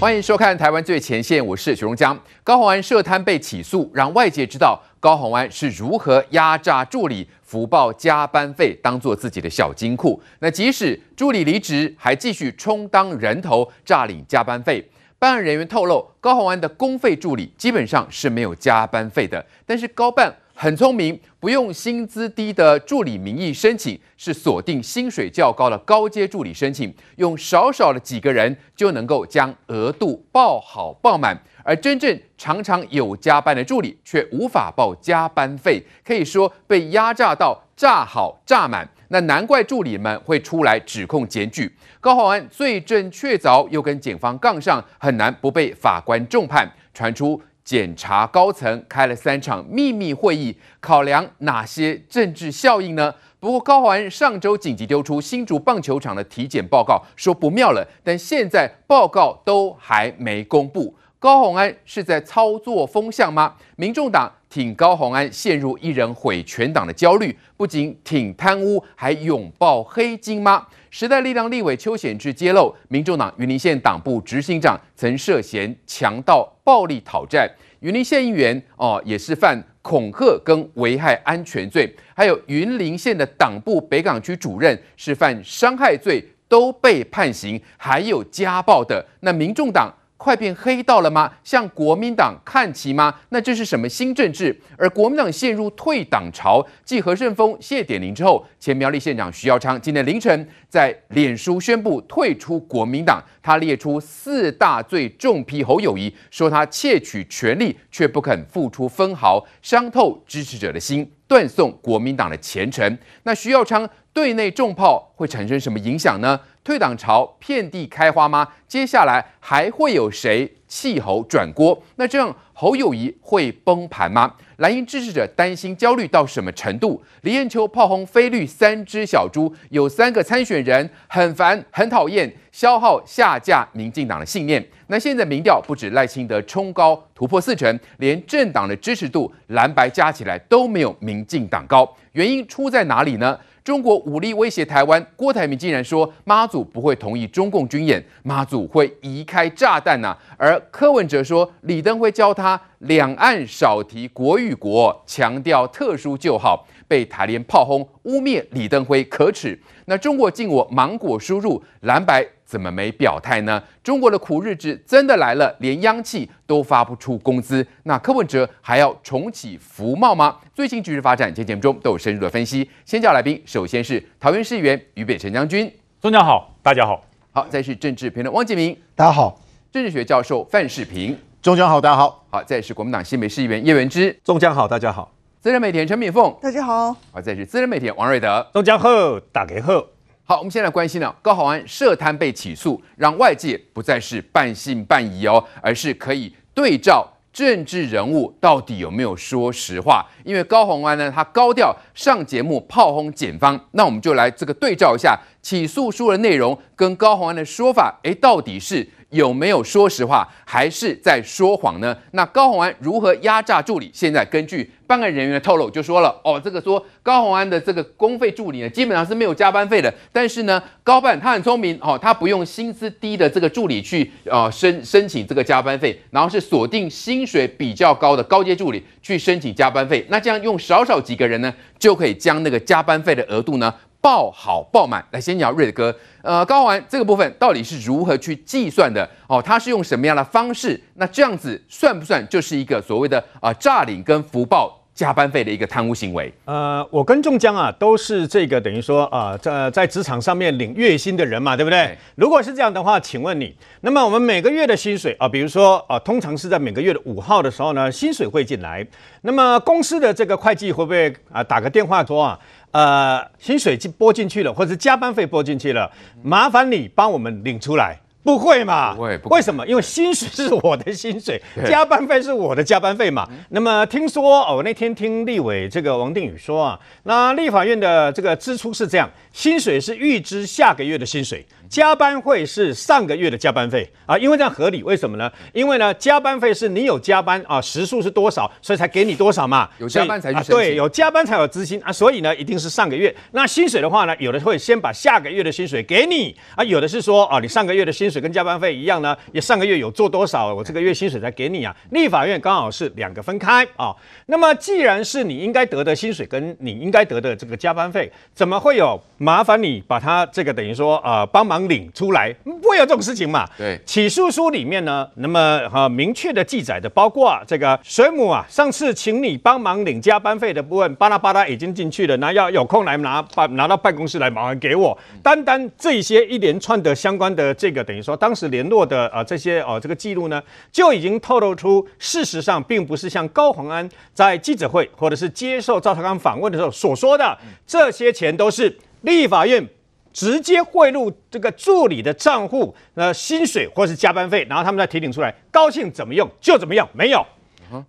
欢迎收看《台湾最前线》，我是许荣江。高虹安涉贪被起诉，让外界知道高虹安是如何压榨助理、福报加班费，当做自己的小金库。那即使助理离职，还继续充当人头，诈领加班费。办案人员透露，高虹安的公费助理基本上是没有加班费的，但是高办。很聪明，不用薪资低的助理名义申请，是锁定薪水较高的高阶助理申请，用少少的几个人就能够将额度报好报满，而真正常常有加班的助理却无法报加班费，可以说被压榨到榨好榨满。那难怪助理们会出来指控检举。高浩安罪证确凿，又跟检方杠上，很难不被法官重判。传出。检察高层开了三场秘密会议，考量哪些政治效应呢？不过高宏安上周紧急丢出新竹棒球场的体检报告，说不妙了，但现在报告都还没公布。高宏安是在操作风向吗？民众党挺高虹安陷入一人毁全党的焦虑，不仅挺贪污，还拥抱黑金吗？时代力量立委邱显智揭露，民众党云林县党部执行长曾涉嫌强盗暴力讨债，云林县议员哦也是犯恐吓跟危害安全罪，还有云林县的党部北港区主任是犯伤害罪，都被判刑，还有家暴的，那民众党。快变黑道了吗？向国民党看齐吗？那这是什么新政治？而国民党陷入退党潮，继何胜峰、谢点林之后，前苗栗县长徐耀昌今天凌晨在脸书宣布退出国民党。他列出四大罪，重批侯友谊，说他窃取权力却不肯付出分毫，伤透支持者的心，断送国民党的前程。那徐耀昌对内重炮会产生什么影响呢？退党潮遍地开花吗？接下来还会有谁弃侯转锅？那这样侯友谊会崩盘吗？蓝营支持者担心焦虑到什么程度？李彦秋炮轰飞绿三只小猪，有三个参选人很烦很讨厌，消耗下架民进党的信念。那现在民调不止赖清德冲高突破四成，连政党的支持度蓝白加起来都没有民进党高，原因出在哪里呢？中国武力威胁台湾，郭台铭竟然说妈祖不会同意中共军演，妈祖会移开炸弹呐、而柯文哲说李登辉教他两岸少提国与国，强调特殊就好，被台联炮轰污蔑李登辉可耻。那中国禁我芒果输入蓝白。怎么没表态呢？中国的苦日子真的来了，连央企都发不出工资，那柯文哲还要重启服贸吗？最新局势发展，今天节目中都有深入的分析。先叫来宾，首先是桃园市议员于北辰将军，中江好，大家好。好，再是政治评论汪建明，大家好。政治学教授范世平，中江好，大家好。好，再是国民党新北市议员叶元之，中江好，大家好。资深媒体人陈敏凤，大家好。好，再是资深媒体王瑞德，中江好，大家好。好，我们现在关心呢，高宏安涉贪被起诉，让外界不再是半信半疑哦，而是可以对照政治人物到底有没有说实话。因为高宏安呢，他高调上节目炮轰检方，那我们就来这个对照一下起诉书的内容跟高虹安的说法，诶，到底是？有没有说实话，还是在说谎呢？那高虹安如何压榨助理？现在根据办案人员的透露，就说了哦，这个说高虹安的这个公费助理呢，基本上是没有加班费的。但是呢，高办他很聪明哦，他不用薪资低的这个助理去呃申申请这个加班费，然后是锁定薪水比较高的高阶助理去申请加班费。那这样用少少几个人呢，就可以将那个加班费的额度呢，报好爆满，来先聊瑞德哥，呃，高虹安这个部分到底是如何去计算的？哦，他是用什么样的方式？那这样子算不算就是一个所谓的啊诈领跟福报加班费的一个贪污行为？呃，我跟仲江啊都是这个等于说啊在在职场上面领月薪的人嘛，对不对？对。如果是这样的话，请问你，那么我们每个月的薪水啊，比如说啊，通常是在每个月的五号的时候呢，薪水会进来，那么公司的这个会计会不会啊打个电话说啊？呃，薪水进拨进去了，或者加班费拨进去了，麻烦你帮我们领出来，不会嘛？不会，不会。为什么？因为薪水是我的薪水，加班费是我的加班费嘛。那么听说哦，我那天听立委这个王定宇说啊，那立法院的这个支出是这样，薪水是预支下个月的薪水，加班费是上个月的加班费啊，因为这样合理。为什么呢？因为呢，加班费是你有加班啊，时数是多少，所以才给你多少嘛。有加班才去、啊、对，有加班才有资薪啊，所以呢，一定是上个月。那薪水的话呢，有的会先把下个月的薪水给你啊，有的是说啊，你上个月的薪水跟加班费一样呢，也上个月有做多少，我这个月薪水才给你啊。立法院刚好是两个分开啊。那么既然是你应该得的薪水跟你应该得的这个加班费，怎么会有麻烦你把它这个等于说呃帮忙领出来？不会有这种事情嘛？对，起诉书里面呢，那么啊明确的记载的，包括这个水母啊，上次请你帮忙领加班费的部分，巴拉巴拉已经进去了，那要有空来拿办拿到办公室来麻烦给我。单单这些一连串的相关的这个等于说当时联络的啊这些呃这个记录呢，就已经透露出事实上并不是像高虹安在记者会或者是接受赵少康访问的时候所说的，这些钱都是立法院。直接汇入这个助理的账户，呃，薪水或是加班费，然后他们再提领出来，高兴怎么用就怎么用，没有。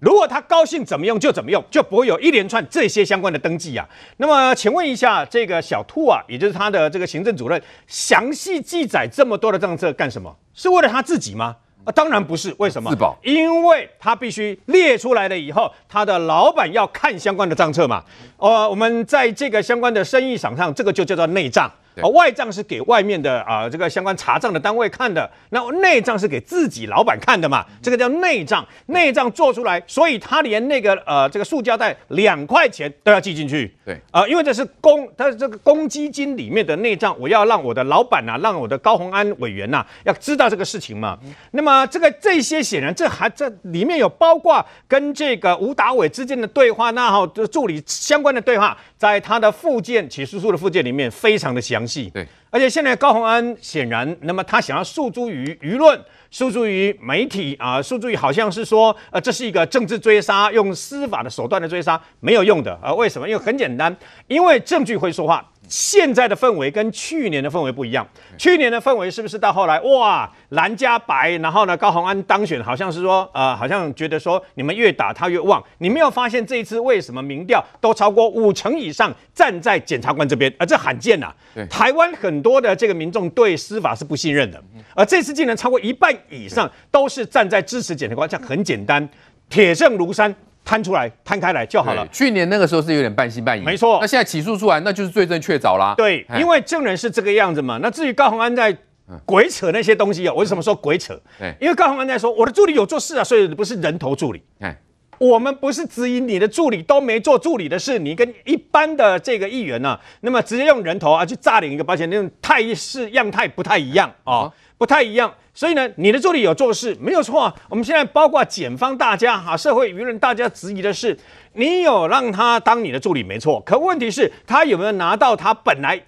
如果他高兴怎么用就怎么用，就不会有一连串这些相关的登记啊。那么，请问一下，这个小兔啊，也就是他的这个行政主任，详细记载这么多的账册干什么？是为了他自己吗？啊，当然不是。为什么？自保。因为他必须列出来了以后，他的老板要看相关的账册嘛。呃，我们在这个相关的生意场上，这个就叫做内账。哦，外账是给外面的啊，这个相关查账的单位看的，那内账是给自己老板看的嘛，这个叫内账。内账做出来，所以他连那个呃这个塑胶袋两块钱都要记进去。对，啊、呃，因为这是公，他这个公积金里面的内账，我要让我的老板呐、啊，让我的高虹安委员呐、啊，要知道这个事情嘛。嗯、那么这个这些显然这还这里面有包括跟这个吴达伟之间的对话，那好，助理相关的对话，在他的附件起诉书的附件里面非常的详细。对，而且现在高鸿安显然，那么他想要诉诸于舆论，诉诸于媒体啊，诉诸于好像是说，呃，这是一个政治追杀，用司法的手段的追杀，没有用的。呃，为什么？因为很简单，因为证据会说话。现在的氛围跟去年的氛围不一样。去年的氛围是不是到后来哇蓝加白，然后呢高虹安当选，好像是说呃好像觉得说你们越打他越旺。你没有发现这一次为什么民调都超过五成以上站在检察官这边？而这罕见呐、啊。台湾很多的这个民众对司法是不信任的，而这次竟然超过一半以上都是站在支持检察官，这样很简单，铁证如山。摊出来，摊开来就好了。去年那个时候是有点半信半疑，没错。那现在起诉出来，那就是罪证确凿啦。对，因为证人是这个样子嘛。那至于高虹安在鬼扯那些东西啊，我为什么说鬼扯？因为高虹安在说我的助理有做事啊，所以不是人头助理。我们不是质疑你的助理都没做助理的事，你跟一般的这个议员呢，那么直接用人头啊去诈领一个保险，那种态势样态不太一样啊，不太一样。所以呢，你的助理有做事没有错啊。我们现在包括检方大家哈，社会舆论大家质疑的是，你有让他当你的助理没错，可问题是，他有没有拿到他本来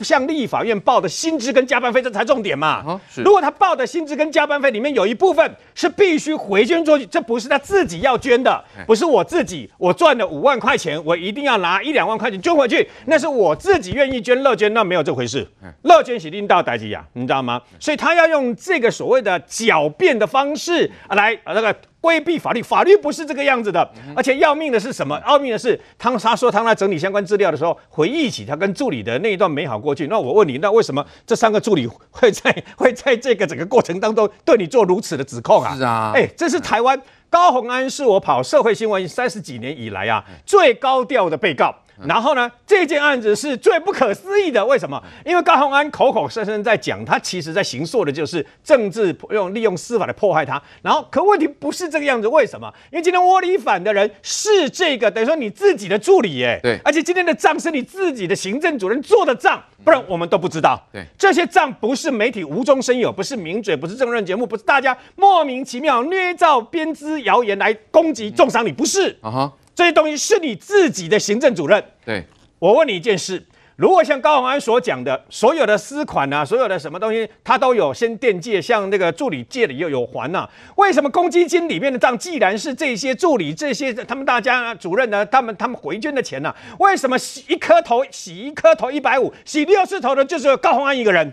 向立法院报的薪资跟加班费，这才重点嘛。哦，如果他报的薪资跟加班费里面有一部分是必须回捐出去，这不是他自己要捐的，不是我自己，我赚了五万块钱，我一定要拿一两万块钱捐回去，那是我自己愿意捐乐捐，那没有这回事。乐捐是领导代志呀，你知道吗？所以他要用这个。所谓的狡辩的方式来啊，那个规避法律，法律不是这个样子的。而且要命的是什么？要命的是，汤他说他在整理相关资料的时候，回忆起他跟助理的那一段美好过去。那我问你，那为什么这三个助理会在 会在这个整个过程当中对你做如此的指控啊？是啊，哎，这是台湾高虹安是我跑社会新闻三十几年以来啊最高调的被告。然后呢，这件案子是最不可思议的。为什么？因为高鸿安口口声声在讲，他其实在行诉的就是政治用利用司法来迫害他。然后，可问题不是这个样子。为什么？因为今天窝里反的人是这个，等于说你自己的助理耶。对。而且今天的账是你自己的行政主任做的账，不然我们都不知道。对。这些账不是媒体无中生有，不是名嘴，不是政论节目，不是大家莫名其妙捏造编织谣言来攻击重伤你，不是。啊哈。这些东西是你自己的行政主任。对，我问你一件事：如果像高虹安所讲的，所有的私款啊，所有的什么东西，他都有先垫借，向那个助理借的又有还呢、啊？为什么公积金里面的账，既然是这些助理、这些他们大家主任呢，他们他们回捐的钱呢、啊？为什么洗一颗头洗一颗头一百五，洗六次头的就是高虹安一个人？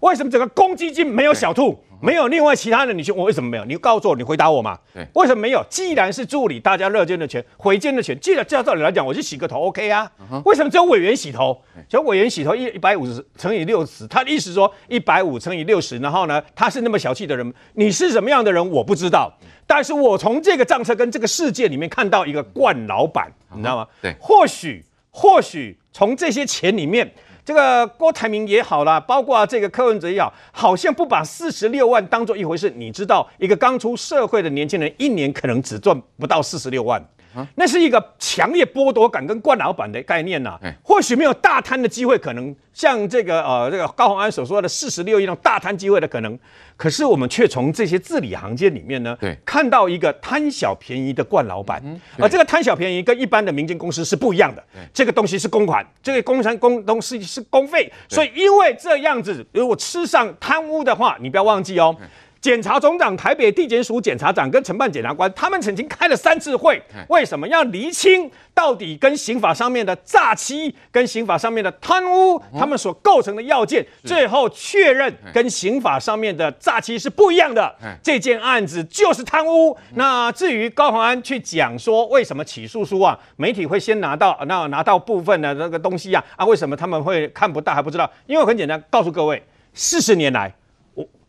为什么整个公积金没有小兔？没有另外其他的女性，我为什么没有？你告诉我，你回答我嘛？对，为什么没有？既然是助理，大家乐捐的钱，回捐的钱，既然照道理来讲，我去洗个头，OK 啊？为什么只有委员洗头？只有委员洗头一一百五十乘以六十，他的意思说一百五乘以六十，然后呢，他是那么小气的人，你是什么样的人？我不知道，但是我从这个账册跟这个世界里面看到一个惯老板，你知道吗？对，或许或许从这些钱里面。这个郭台铭也好啦，包括这个柯文哲也好，好像不把四十六万当做一回事。你知道，一个刚出社会的年轻人，一年可能只赚不到四十六万。那是一个强烈剥夺感跟惯老板的概念呐、啊，或许没有大贪的机会，可能像这个呃这个高鸿安所说的四十六亿那种大贪机会的可能，可是我们却从这些字里行间里面呢，看到一个贪小便宜的惯老板，而这个贪小便宜跟一般的民间公司是不一样的，这个东西是公款，这个工程工东西是公费，所以因为这样子，如果吃上贪污的话，你不要忘记哦。检察总长、台北地检署检察长跟承办检察官，他们曾经开了三次会，为什么要厘清到底跟刑法上面的诈欺、跟刑法上面的贪污，他们所构成的要件，最后确认跟刑法上面的诈欺是不一样的。这件案子就是贪污。那至于高虹安去讲说为什么起诉书啊，媒体会先拿到那拿到部分的那个东西啊啊，为什么他们会看不到还不知道？因为很简单，告诉各位，四十年来。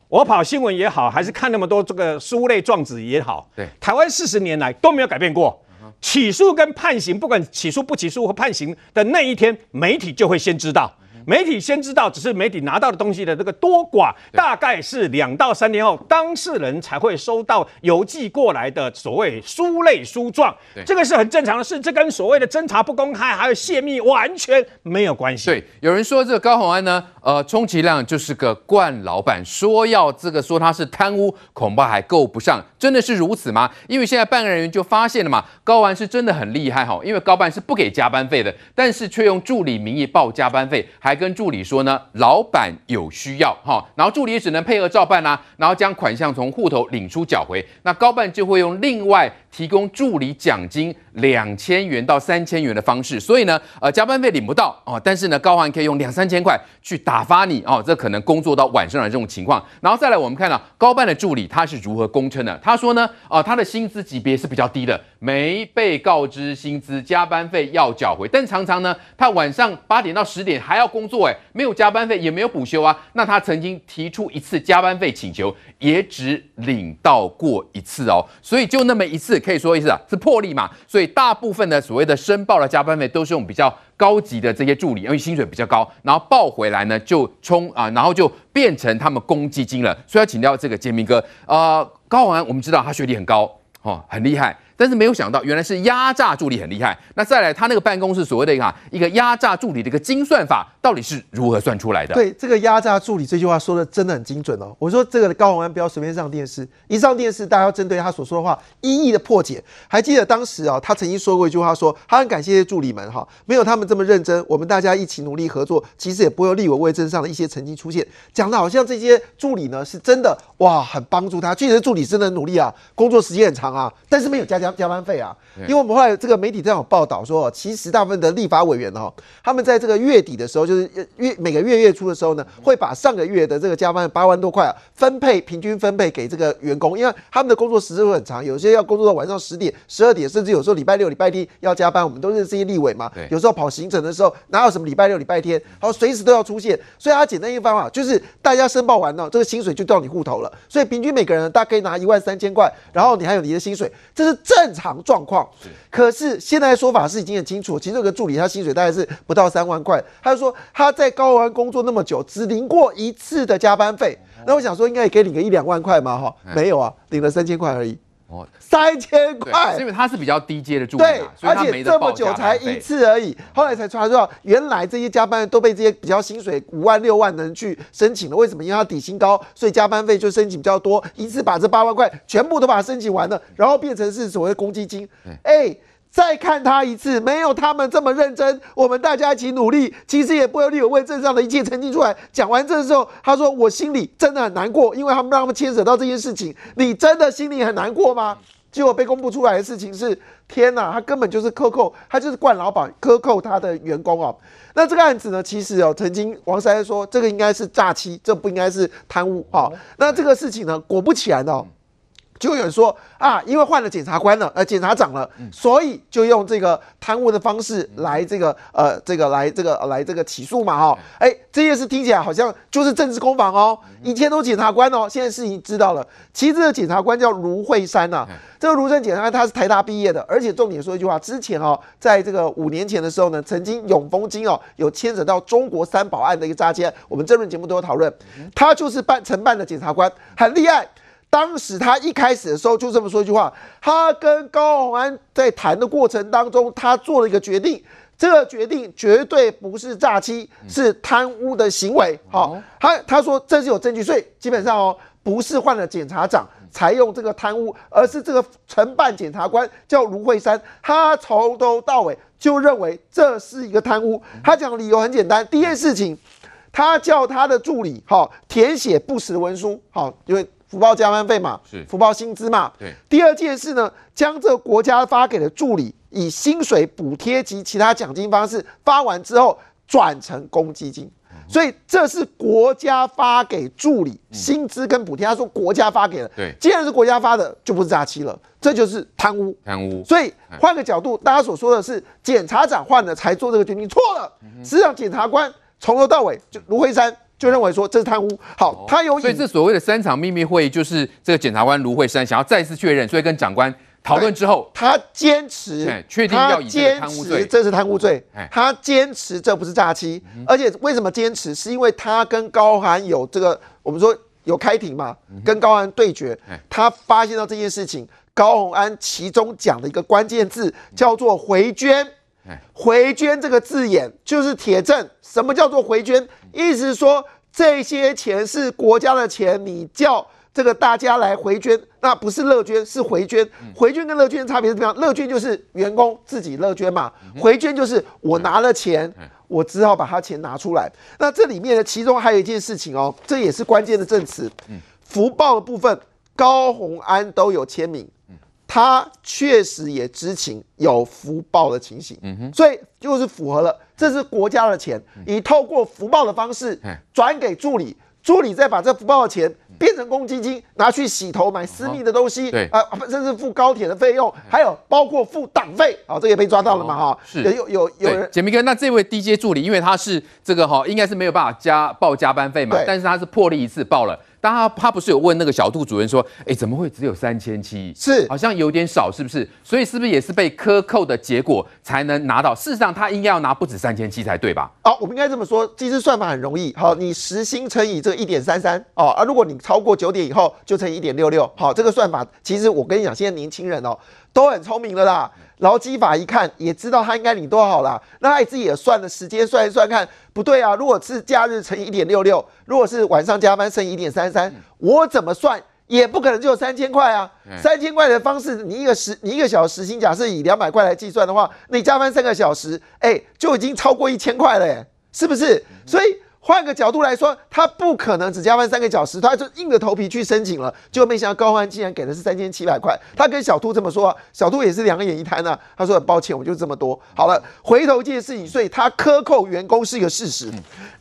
我跑新闻也好，还是看那么多这个书类状子也好，对，台湾四十年来都没有改变过。起诉跟判刑，不管起诉不起诉和判刑的那一天，媒体就会先知道。媒体先知道，只是媒体拿到的东西的这个多寡，大概是两到三天后，当事人才会收到邮寄过来的所谓书类书状。这个是很正常的事，这跟所谓的侦查不公开还有泄密完全没有关系。对，有人说这个高虹安呢，呃，充其量就是个惯老板，说要这个说他是贪污，恐怕还够不上。真的是如此吗？因为现在办案人员就发现了嘛，高虹安是真的很厉害哈，因为高办是不给加班费的，但是却用助理名义报加班费，还。跟助理说呢，老板有需要哈，然后助理只能配合照办啦，然后将款项从户头领出缴回，那高办就会用另外提供助理奖金两千元到三千元的方式，所以呢，呃，加班费领不到哦，但是呢，高虹安可以用两三千块去打发你哦，这可能工作到晚上的这种情况，然后再来我们看到高办的助理他是如何供称的，他说呢，哦，他的薪资级别是比较低的，没被告知薪资加班费要缴回，但常常呢，他晚上八点到十点还要工。作哎，没有加班费，也没有补休啊。那他曾经提出一次加班费请求，也只领到过一次哦。所以就那么一次，可以说一次啊，是破例嘛。所以大部分的所谓的申报的加班费，都是用比较高级的这些助理，因为薪水比较高，然后报回来呢就充啊，然后就变成他们公积金了。所以要请教这个杰明哥，呃，高虹安，我们知道他学历很高哦，很厉害。但是没有想到，原来是压榨助理很厉害。那再来，他那个办公室所谓的一个一个压榨助理的一个精算法，到底是如何算出来的？对，这个压榨助理这句话说的真的很精准哦。我说这个高虹安不要随便上电视，一上电视，大家要针对他所说的话一一的破解。还记得当时啊，他曾经说过一句话说，他很感谢助理们哈，没有他们这么认真，我们大家一起努力合作，其实也不会有立委为证上的一些成绩出现。讲的好像这些助理呢是真的哇，很帮助他。确实助理真的很努力啊，工作时间很长啊，但是没有加加加班费啊。因为我们后来这个媒体这样有报道说，其实大部分的立法委员哈，他们在这个月底的时候，就是月每个月月初的时候呢，会把上个月的这个加班八万多块啊，分配平均分配给这个员工，因为他们的工作时数很长，有些要工作到晚上十点、十二点，甚至有时候礼拜六、礼拜天要加班。我们都认识一些立委嘛，有时候跑行程的时候，哪有什么礼拜六、礼拜天，然后随时都要出现。所以他简单一个方法就是，大家申报完了，这个薪水就到你户头了。所以平均每个人大概可以拿一万三千块，然后你还有你的薪水，这是正常状况。可是现在的说法是已经很清楚，其实有个助理他薪水大概是不到三万块。他就说他在高虹安工作那么久，只领过一次的加班费。那我想说，应该也可以领个一两万块嘛？哈，没有啊，领了三千块而已。哦，三千块，是因为他是比较低阶的住民、啊，对，而且这么久才一次而已。后来才传说，原来这些加班都被这些比较薪水五万六万的人去申请了。为什么？因为他底薪高，所以加班费就申请比较多，一次把这八万块全部都把它申请完了，然后变成是所谓的公积金。哎。再看他一次，没有他们这么认真。我们大家一起努力，其实也不会有立委为这上的一切澄清出来。讲完这之后，他说：“我心里真的很难过，因为他们让他们牵扯到这件事情。你真的心里很难过吗？”结果被公布出来的事情是，天呐，他根本就是克扣，他就是惯老板克扣他的员工哦。那这个案子呢，其实哦，曾经王珊珊说这个应该是诈欺，这不应该是贪污哦。那这个事情呢，果不其然哦。就有人说啊，因为换了检察官了，呃，检察长了，所以就用这个贪污的方式来这个呃，这个来这个来这个起诉嘛，哈，哎，这件事听起来好像就是政治攻防哦。以前都检察官哦，现在事情知道了，其实这个检察官叫卢慧珊呐、啊，这个卢正检察官他是台大毕业的，而且重点说一句话，之前哦，在这个五年前的时候呢，曾经永丰金哦有牵扯到中国三宝案的一个诈欺案，我们这轮节目都有讨论，他就是办承办的检察官，很厉害。当时他一开始的时候就这么说一句话，他跟高虹安在谈的过程当中，他做了一个决定，这个决定绝对不是诈欺，是贪污的行为。好，他他说这是有证据，所以基本上哦，不是换了检察长才用这个贪污，而是这个承办检察官叫卢慧珊，他从头到尾就认为这是一个贪污。他讲的理由很简单，第一件事情，他叫他的助理好填写不实文书，好，因为。福报加班费嘛，是福报薪资嘛。对。第二件事呢，将这个国家发给的助理以薪水补贴及其他奖金方式发完之后，转成公积金。所以这是国家发给助理薪资跟补贴。他说国家发给的，对。既然是国家发的，就不是诈欺了，这就是贪污。贪污。所以换个角度，大家所说的是检察长换了才做这个决定，错了。实际上检察官从头到尾就卢慧珊。就认为说这是贪污，好，他有，所以这所谓的三场秘密会议，就是这个检察官卢慧珊想要再次确认，所以跟长官讨论之后，他坚持，确定要以这个贪污罪，这是贪污罪，他坚持这不是诈欺，而且为什么坚持？是因为他跟高虹安有这个，我们说有开庭嘛，跟高虹安对决，他发现到这件事情，高虹安其中讲的一个关键字叫做回捐。回捐这个字眼就是铁证。什么叫做回捐？意思是说这些钱是国家的钱，你叫这个大家来回捐，那不是乐捐，是回捐。回捐跟乐捐的差别是怎么样？乐捐就是员工自己乐捐嘛，回捐就是我拿了钱，我只好把他钱拿出来。那这里面呢，其中还有一件事情哦，这也是关键的证词。福报的部分，高虹安都有签名。他确实也知情有福报的情形，嗯哼，所以就是符合了，这是国家的钱，以透过福报的方式转给助理，助理再把这福报的钱变成公积金，拿去洗头买私密的东西，对。啊，甚至付高铁的费用，还有包括付党费，啊，这也被抓到了嘛，哈，是。有有有人，简明哥，那这位 DJ 助理，因为他是这个哈，应该是没有办法加报加班费嘛，但是他是破例一次报了。但他他不是有问那个小兔主任说，哎，怎么会只有三千七？是好像有点少，是不是？所以是不是也是被克扣的结果才能拿到？事实上他应该要拿不止三千七才对吧？哦，我们应该这么说，其实算法很容易。好，你时薪乘以这个一点三三哦，啊，如果你超过九点以后就乘以一点六六。好，这个算法其实我跟你讲，现在年轻人哦都很聪明了啦。劳基法一看也知道他应该领多少啦，那他自己也算了时间算一算看，不对啊，如果是假日乘以一点六六，如果是晚上加班乘以一点三三，我怎么算？也不可能只有三千块啊，三千块的方式，你一个时你一个小时时薪假设以两百块来计算的话，你加班三个小时，哎、欸，就已经超过一千块了耶，是不是？所以。换个角度来说，他不可能只加班三个小时，他就硬着头皮去申请了，结果没想到高欢竟然给的是三千七百块。他跟小兔这么说，小兔也是两个眼一摊呢。他说很抱歉，我就这么多。好了，回头这件事情，所以他克扣员工是一个事实。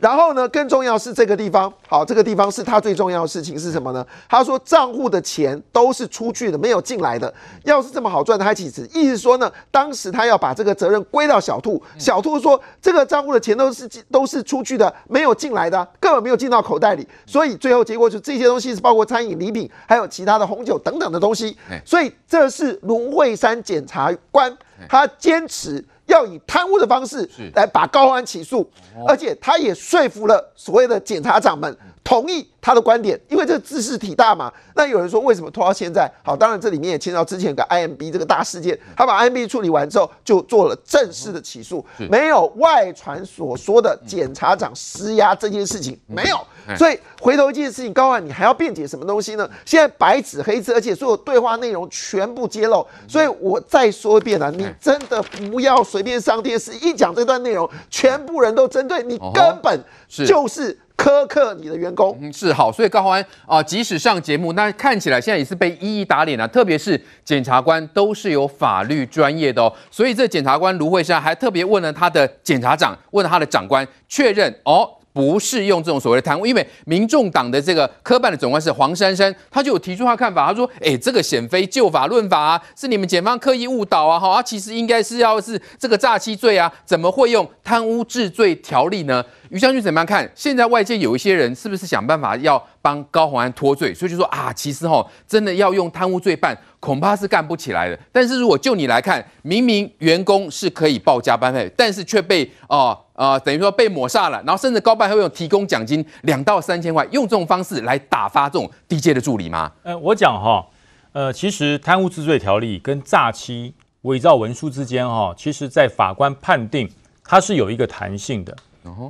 然后呢，更重要是这个地方，好，这个地方是他最重要的事情是什么呢？他说账户的钱都是出去的，没有进来的。要是这么好赚，他岂止意思说呢，当时他要把这个责任归到小兔。小兔说这个账户的钱都是都是出去的，没有。进来的根本没有进到口袋里，所以最后结果就这些东西是包括餐饮礼品，还有其他的红酒等等的东西。所以这是卢慧山检察官，他坚持要以贪污的方式来把高虹安起诉，而且他也说服了所谓的检察长们。同意他的观点，因为这个知识体大嘛。那有人说为什么拖到现在？好，当然这里面也牵涉到之前有个 IMB 这个大事件，他把 IMB 处理完之后，就做了正式的起诉，没有外传所说的检察长施压这件事情，没有。所以回头一件事情，高虹安你还要辩解什么东西呢？现在白纸黑字，而且所有对话内容全部揭露。所以我再说一遍啊，你真的不要随便上电视，一讲这段内容，全部人都针对你，根本就是。苛刻你的员工。嗯，是好，所以高虹安啊，即使上节目，那看起来现在也是被一一打脸啊。特别是检察官都是有法律专业的哦，所以这检察官卢慧珊还特别问了他的检察长，问了他的长官，确认哦。不是用这种所谓的贪污，因为民众党的这个科办的总干事黄珊珊，他就有提出他看法，他说：“哎，这个显非旧法论法啊，是你们检方刻意误导啊，哈，啊，其实应该是要是这个诈欺罪啊，怎么会用贪污治罪条例呢？”于将军怎么样看？现在外界有一些人是不是想办法要帮高虹安脱罪？所以就说啊，其实哈，真的要用贪污罪办，恐怕是干不起来的。但是如果就你来看，明明员工是可以报加班费，但是却被啊、呃，等于说被抹煞了，然后甚至高办还会用提供奖金两到三千块，用这种方式来打发这种低阶的助理吗？呃，我讲哈，呃，其实贪污治罪条例跟诈欺伪造文书之间哈，其实在法官判定它是有一个弹性的。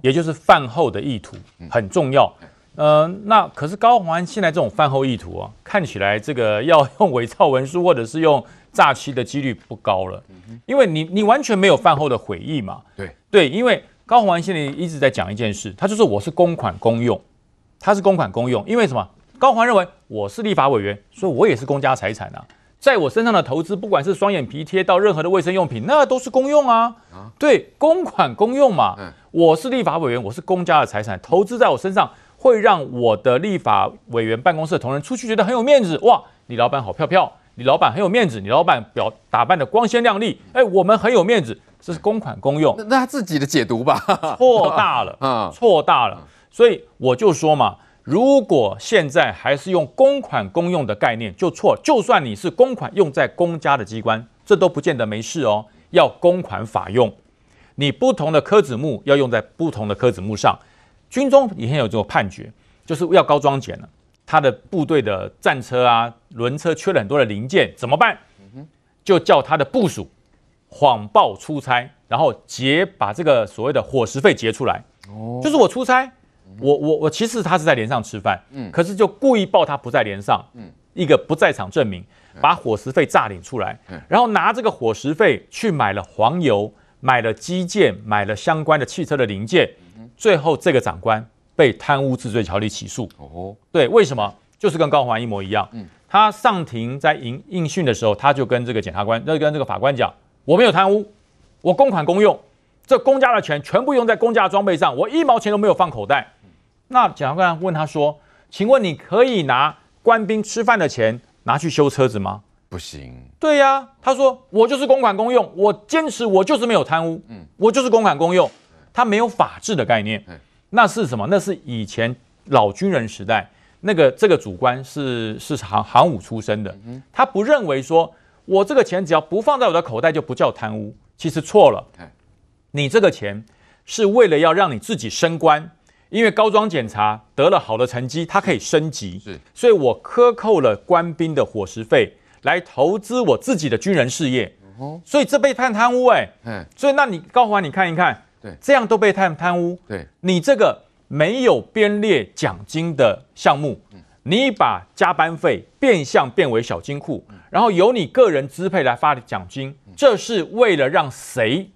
也就是犯后的意图很重要，呃，那可是高虹安现在这种犯后意图啊，看起来这个要用伪造文书或者是用诈欺的几率不高了，因为你你完全没有犯后的悔意嘛，对。对，因为高虹安现在一直在讲一件事，他就是我是公款公用，他是公款公用，因为什么？高虹安认为我是立法委员，所以我也是公家财产啊。在我身上的投资，不管是双眼皮贴到任何的卫生用品，那都是公用啊。啊对，公款公用嘛。嗯、我是立法委员，我是公家的财产，投资在我身上，会让我的立法委员办公室的同仁出去觉得很有面子。哇，你老板好漂漂，你老板很有面子，你老板表打扮的光鲜亮丽。哎，我们很有面子，这是公款公用。那，那他自己的解读吧，错大了，嗯，错大了。所以我就说嘛。如果现在还是用公款公用的概念，就错。就算你是公款用在公家的机关，这都不见得没事哦。要公款法用，你不同的科子目要用在不同的科子目上。军中以前有这种判决，就是要高装检了，他的部队的战车啊、轮车缺了很多的零件，怎么办？就叫他的部属谎报出差，然后结把这个所谓的伙食费结出来。哦，就是我出差。我我我其实他是在连上吃饭，嗯，可是就故意报他不在连上，嗯，一个不在场证明，把伙食费诈领出来，然后拿这个伙食费去买了黄油，买了基建，买了相关的汽车的零件，最后这个长官被贪污治罪条例起诉。哦，对，为什么？就是跟高环一模一样，嗯，他上庭在应应讯的时候，他就跟这个检察官，就跟这个法官讲，我没有贪污，我公款公用，这公家的钱全部用在公家的装备上，我一毛钱都没有放口袋。那检察官问他说：“请问你可以拿官兵吃饭的钱拿去修车子吗？”不行。对呀、啊，他说：“我就是公款公用，我坚持我就是没有贪污，嗯，我就是公款公用。”他没有法治的概念，那是什么？那是以前老军人时代那个这个主官是是航航武出身的，他不认为说我这个钱只要不放在我的口袋就不叫贪污，其实错了。你这个钱是为了要让你自己升官。因为高装检查得了好的成绩，他可以升级，是，所以我克扣了官兵的伙食费来投资我自己的军人事业，哦，所以这被判贪污哎，嗯，所以那你高华你看一看，对，这样都被判贪污，对，你这个没有编列奖金的项目，你把加班费变相变为小金库，然后由你个人支配来发奖金，这是为了让谁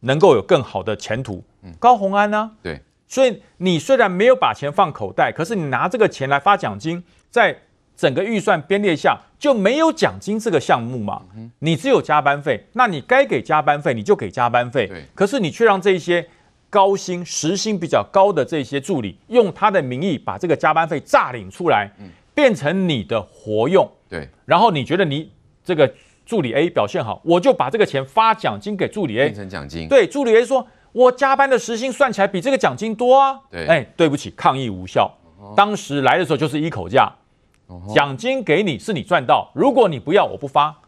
能够有更好的前途？高红安呢？对。所以你虽然没有把钱放口袋，可是你拿这个钱来发奖金，在整个预算编列下就没有奖金这个项目嘛？你只有加班费，那你该给加班费你就给加班费。对。可是你却让这些高薪、时薪比较高的这些助理，用他的名义把这个加班费诈领出来，变成你的活用。对。然后你觉得你这个助理 A 表现好，我就把这个钱发奖金给助理 A，变成奖金。对，助理 A 说。我加班的时薪算起来比这个奖金多啊！对，哎，对不起，抗议无效。当时来的时候就是一口价，奖金给你是你赚到，如果你不要，我不发。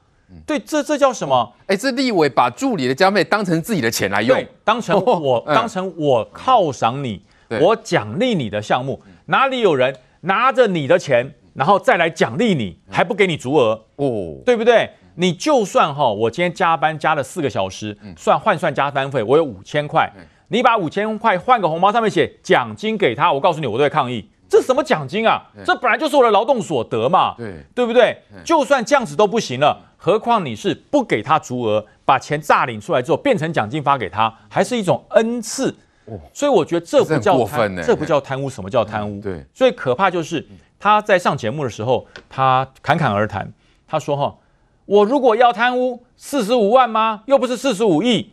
对，这这叫什么？哎，这立委把助理的加班费当成自己的钱来用，对，当成我当成我犒赏你，我奖励你的项目。哪里有人拿着你的钱，然后再来奖励你，还不给你足额？哦，对不对？你就算哈，我今天加班加了四个小时，算换算加班费，我有五千块。你把五千块换个红包，上面写奖金给他，我告诉你，我都会抗议。这什么奖金啊？这本来就是我的劳动所得嘛，对对不对？就算这样子都不行了，何况你是不给他足额，把钱诈领出来之后变成奖金发给他，还是一种恩赐。所以我觉得这不叫过分，这不叫贪污，什么叫贪污？对，所以可怕就是他在上节目的时候，他侃侃而谈，他说哈，我如果要贪污四十五万吗？又不是四十五亿。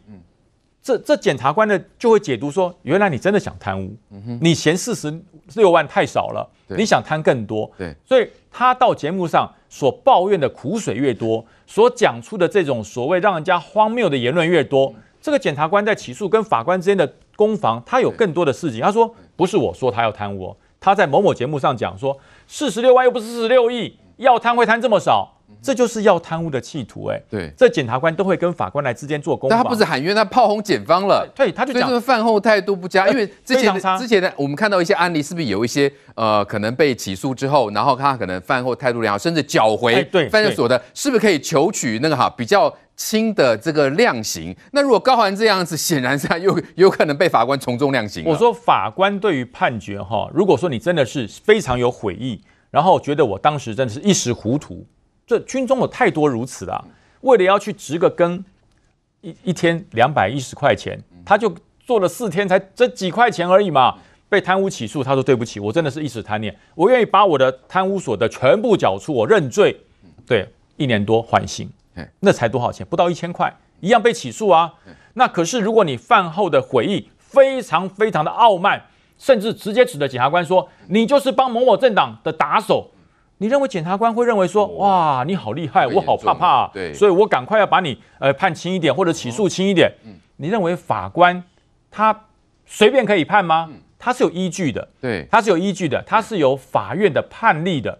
这这检察官的就会解读说，原来你真的想贪污，你嫌四十六万太少了，你想贪更多。对，所以他到节目上所抱怨的苦水越多，所讲出的这种所谓让人家荒谬的言论越多，这个检察官在起诉跟法官之间的攻防，他有更多的事情。他说不是我说他要贪污，他在某某节目上讲说四十六万又不是四十六亿，要贪会贪这么少。这就是要贪污的企图，哎，对，这检察官都会跟法官来之间做攻防。但他不是喊冤，他炮轰检方了。对，他就讲这个饭后态度不佳，因为之前之前的我们看到一些案例，是不是有一些呃可能被起诉之后，然后他可能饭后态度良好，甚至缴回犯罪所得，是不是可以求取那个哈比较轻的这个量刑？那如果高虹安这样子，显然是他有有可能被法官从重量刑。我说法官对于判决哈，如果说你真的是非常有悔意，然后觉得我当时真的是一时糊涂。这军中有太多如此的、啊，为了要去植个根，一一天两百一十块钱，他就做了四天才这几块钱而已嘛。被贪污起诉，他说对不起，我真的是一时贪念，我愿意把我的贪污所得全部缴出，我认罪。对，一年多缓刑，那才多少钱？不到一千块，一样被起诉啊。那可是如果你饭后的悔意非常非常的傲慢，甚至直接指着检察官说，你就是帮某某政党的打手。你认为检察官会认为说，哇，你好厉害，我好怕怕啊，对，所以我赶快要把你呃判轻一点或者起诉轻一点。你认为法官他随便可以判吗？他是有依据的，对，他是有依据的，他是有法院的判例的。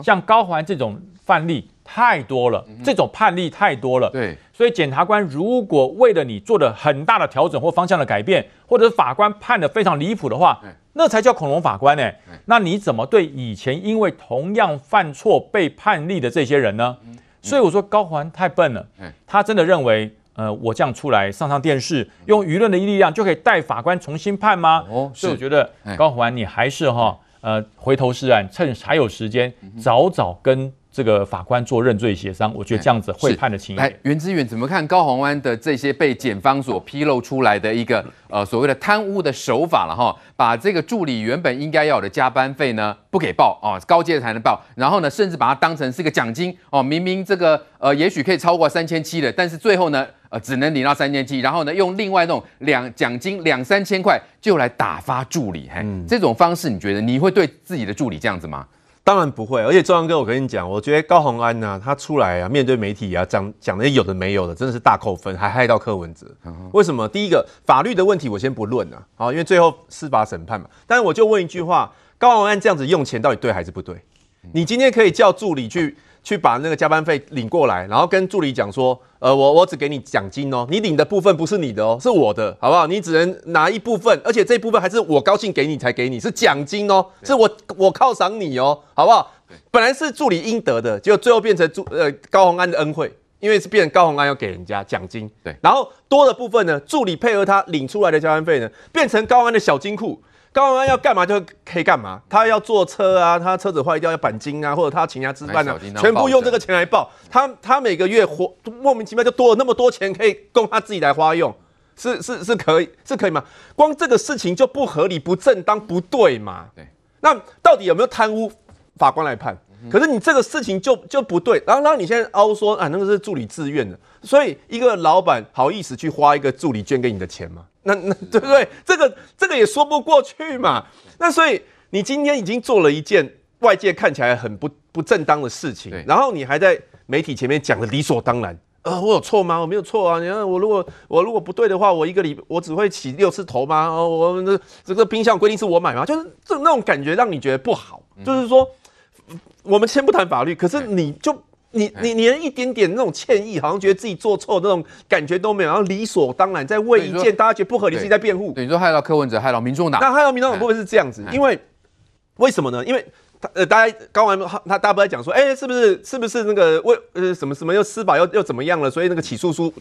像高环这种范例太多了，这种判例太多了，对，所以检察官如果为了你做的很大的调整或方向的改变，或者是法官判的非常离谱的话。那才叫恐龙法官呢、欸？那你怎么对以前因为同样犯错被判例的这些人呢？所以我说高虹安太笨了，他真的认为，呃，我这样出来上上电视，用舆论的力量就可以带法官重新判吗？哦，所以我觉得高虹安你还是哈，呃，回头是岸，趁还有时间，早早跟。这个法官做认罪协商，我觉得这样子会判的轻一点。袁之远怎么看高虹安的这些被检方所披露出来的一个呃所谓的贪污的手法了哈？把这个助理原本应该要有的加班费呢不给报哦，高阶才能报，然后呢甚至把它当成是一个奖金哦，明明这个呃也许可以超过三千七的，但是最后呢呃只能领到三千七，然后呢用另外那种两奖金两三千块就来打发助理，嘿，嗯、这种方式你觉得你会对自己的助理这样子吗？当然不会，而且壮阳哥，我跟你讲，我觉得高虹安呢、啊，他出来啊，面对媒体啊，讲讲的有的没有的，真的是大扣分，还害到柯文哲。为什么？第一个法律的问题我先不论啊，好，因为最后司法审判嘛。但是我就问一句话：高虹安这样子用钱到底对还是不对？你今天可以叫助理去。去把那个加班费领过来，然后跟助理讲说，呃，我我只给你奖金哦，你领的部分不是你的哦，是我的，好不好？你只能拿一部分，而且这部分还是我高兴给你才给你，是奖金哦，是我我犒赏你哦，好不好？本来是助理应得的，结果最后变成助呃高洪安的恩惠，因为是变成高洪安要给人家奖金，对，然后多的部分呢，助理配合他领出来的加班费呢，变成高安的小金库。高虹安要干嘛就可以干嘛，他要坐车啊，他车子坏掉要钣金啊，或者他请人家吃饭啊，全部用这个钱来报。他他每个月活莫名其妙就多了那么多钱可以供他自己来花用，是是是可以是可以吗？光这个事情就不合理、不正当、不对嘛？对。那到底有没有贪污？法官来判。可是你这个事情就就不对，然后然后你现在凹说啊，那个是助理自愿的，所以一个老板好意思去花一个助理捐给你的钱吗？那那对不对？这个这个也说不过去嘛。那所以你今天已经做了一件外界看起来很不不正当的事情，然后你还在媒体前面讲的理所当然，呃，我有错吗？我没有错啊。你看我如果我如果不对的话，我一个礼我只会洗六次头吗？哦，我这这个冰箱规定是我买吗？就是这那种感觉让你觉得不好，就是说。我们先不谈法律，可是你就你你你连一点点那种歉意，好像觉得自己做错那种感觉都没有，然后理所当然在为一件大家觉得不合理的事情在辩护。对，你说害到柯文哲，害到民众党。那害到民众党会不会是这样子？因为为什么呢？因为他呃，大家刚完他大家不在讲说，哎，是不是是不是那个为呃什么什么又司法又又怎么样了？所以那个起诉书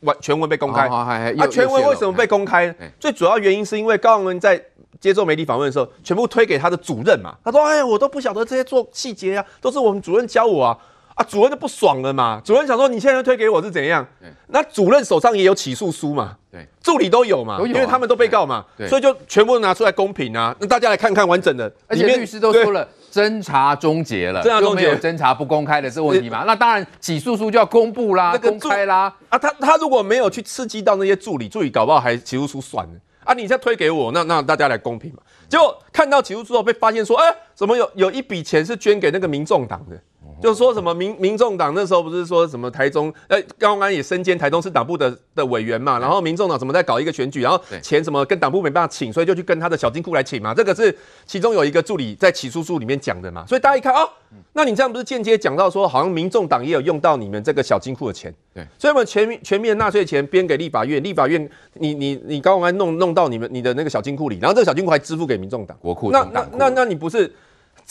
完全文被公开。啊，全文为什么被公开？最主要原因是因为高文在。接受媒体访问的时候，全部推给他的主任嘛。他说：“哎呀，我都不晓得这些做细节啊，都是我们主任教我啊。主任就不爽了嘛。主任想说，你现在推给我是怎样？那主任手上也有起诉书嘛？对，助理都有嘛？都有啊因为他们都被告嘛，所以就全部拿出来公平啊。那大家来看看完整的，而且律师都说了，侦查终结了，侦查终结有侦查不公开的这个问题嘛？那当然，起诉书就要公布啦，公开啦。啊，他他如果没有去刺激到那些助理，助理搞不好还起诉书算了啊。你现在推给我，那那大家来公平嘛？结果看到起诉书后被发现说，哎、怎么有有一笔钱是捐给那个民众党的？就是说什么民民众党那时候不是说什么台中，呃，高虹安也身兼台中市党部的的委员嘛，然后民众党怎么在搞一个选举，然后钱什么跟党部没办法请，所以就去跟他的小金库来请嘛，这个是其中有一个助理在起诉书里面讲的嘛，所以大家一看哦，那你这样不是间接讲到说，好像民众党也有用到你们这个小金库的钱，对，所以我们全面全面纳税钱编给立法院，立法院你你你高虹安弄弄到你们你的那个小金库里，然后这个小金库还支付给民众党。国库那那那那你不是？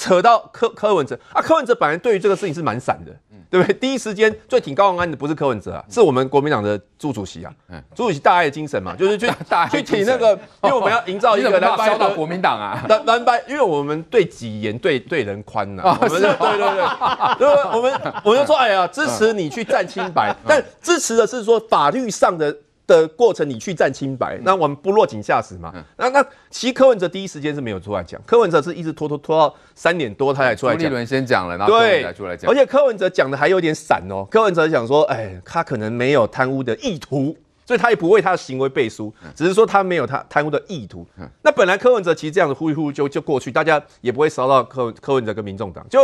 扯到柯柯文哲。啊，柯文哲本来对于这个事情是蛮散的，对不对？第一时间最挺高虹安的不是柯文哲啊，是我们国民党的朱主席啊，朱主席大爱的精神嘛，就是去 大爱去挺那个，因为我们要营造一个蓝白国民党啊？蓝蓝白，因为我们对己严对对人宽呐、哦我们对对对，对。对，我们我们就说，哎呀，支持你去站清白，但支持的是说法律上的。的过程，你去占清白，那我们不落井下石嘛？那那其实柯文哲第一时间是没有出来讲，柯文哲是一直拖拖拖到三点多他才出来讲。朱立伦先讲了，然后对才出来讲，而且柯文哲讲的还有点散哦。柯文哲讲说，哎，他可能没有贪污的意图，所以他也不为他的行为背书，只是说他没有他贪污的意图。那本来柯文哲其实这样子呼一呼就就过去，大家也不会烧到柯柯文哲跟民众党就。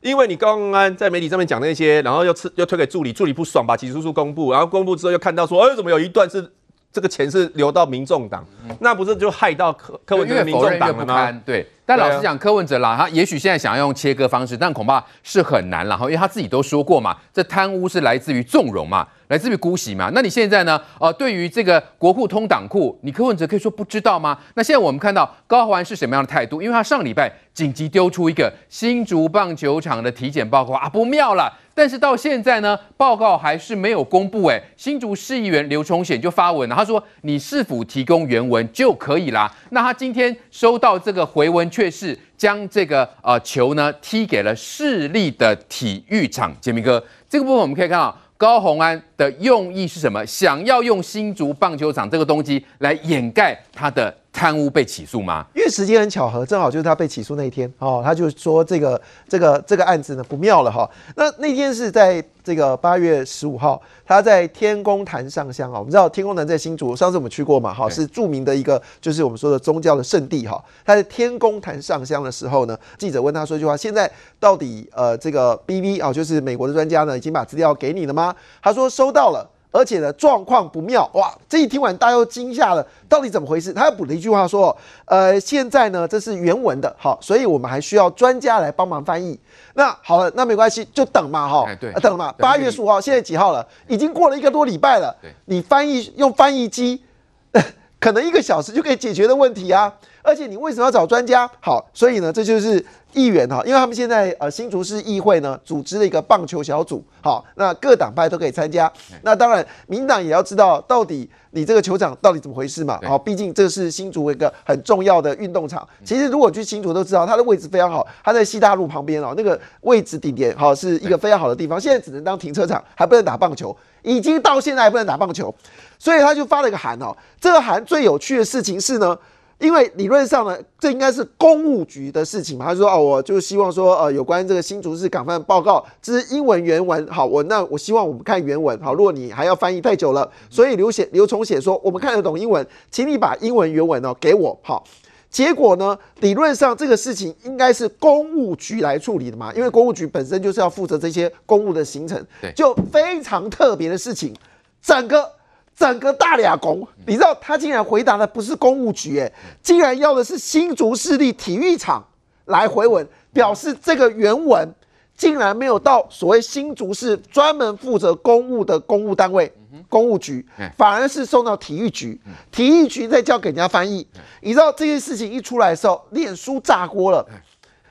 因为你刚刚在媒体上面讲那些，然后又吃又推给助理，助理不爽，把起诉书公布，然后公布之后又看到说，哎，怎么有一段是这个钱是流到民众党，那不是就害到柯柯文哲的民众党了吗？对。但老实讲，柯文哲啦，他也许现在想要用切割方式，但恐怕是很难了哈，因为他自己都说过嘛，这贪污是来自于纵容嘛，来自于姑息嘛。那你现在呢？呃，对于这个国库通党库，你柯文哲可以说不知道吗？那现在我们看到高虹安是什么样的态度？因为他上礼拜紧急丢出一个新竹棒球场的体检报告啊，不妙了。但是到现在呢，报告还是没有公布。哎，新竹市议员刘崇显就发文了，他说：“你是否提供原文就可以啦。”那他今天收到这个回文，却是将这个呃球呢踢给了市立的体育场。杰明哥，这个部分我们可以看到高虹安的用意是什么？想要用新竹棒球场这个东西来掩盖他的。贪污被起诉吗？因为时间很巧合，正好就是他被起诉那一天哦，他就说这个这个这个案子呢不妙了哈。那那天是在这个八月十五号，他在天公坛上香啊。我们知道天公坛在新竹，上次我们去过嘛哈，是著名的一个就是我们说的宗教的圣地哈。他在天公坛上香的时候呢，记者问他说一句话：现在到底呃这个 BB 啊，就是美国的专家呢，已经把资料给你了吗？他说收到了。而且呢，状况不妙哇！这一听完，大家又惊吓了，到底怎么回事？他又补了一句话说：“呃，现在呢，这是原文的，好，所以我们还需要专家来帮忙翻译。那好了，那没关系，就等嘛，哈，对，等嘛。八月十五号，现在几号了？已经过了一个多礼拜了。你翻译用翻译机，可能一个小时就可以解决的问题啊！而且你为什么要找专家？好，所以呢，这就是。”议员哈，因为他们现在呃新竹市议会呢组织了一个棒球小组，好，那各党派都可以参加。那当然，民党也要知道到底你这个球场到底怎么回事嘛。好，毕竟这是新竹一个很重要的运动场。其实如果去新竹都知道，它的位置非常好，它在西大路旁边哦，那个位置顶点好是一个非常好的地方。现在只能当停车场，还不能打棒球，已经到现在还不能打棒球，所以他就发了一个函哦。这个函最有趣的事情是呢。因为理论上呢，这应该是公务局的事情嘛。他说：“哦，我就希望说，呃，有关这个新竹市港贩报告，这是英文原文。好，我那我希望我们看原文。好，如果你还要翻译太久了，所以刘写刘崇显说，我们看得懂英文，请你把英文原文哦给我。好，结果呢，理论上这个事情应该是公务局来处理的嘛，因为公务局本身就是要负责这些公务的行程。就非常特别的事情，整个。”整个大俩公，你知道他竟然回答的不是公务局，哎，竟然要的是新竹市立体育场来回文，表示这个原文竟然没有到所谓新竹市专门负责公务的公务单位公务局，反而是送到体育局，体育局再交给人家翻译。你知道这件事情一出来的时候，脸书炸锅了。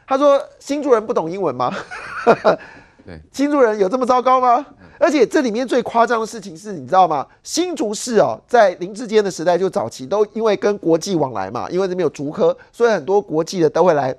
他说：“新竹人不懂英文吗？新竹人有这么糟糕吗？”而且这里面最夸张的事情是，你知道吗？新竹市哦，在林志坚的时代就早期都因为跟国际往来嘛，因为这边有竹科，所以很多国际的都会来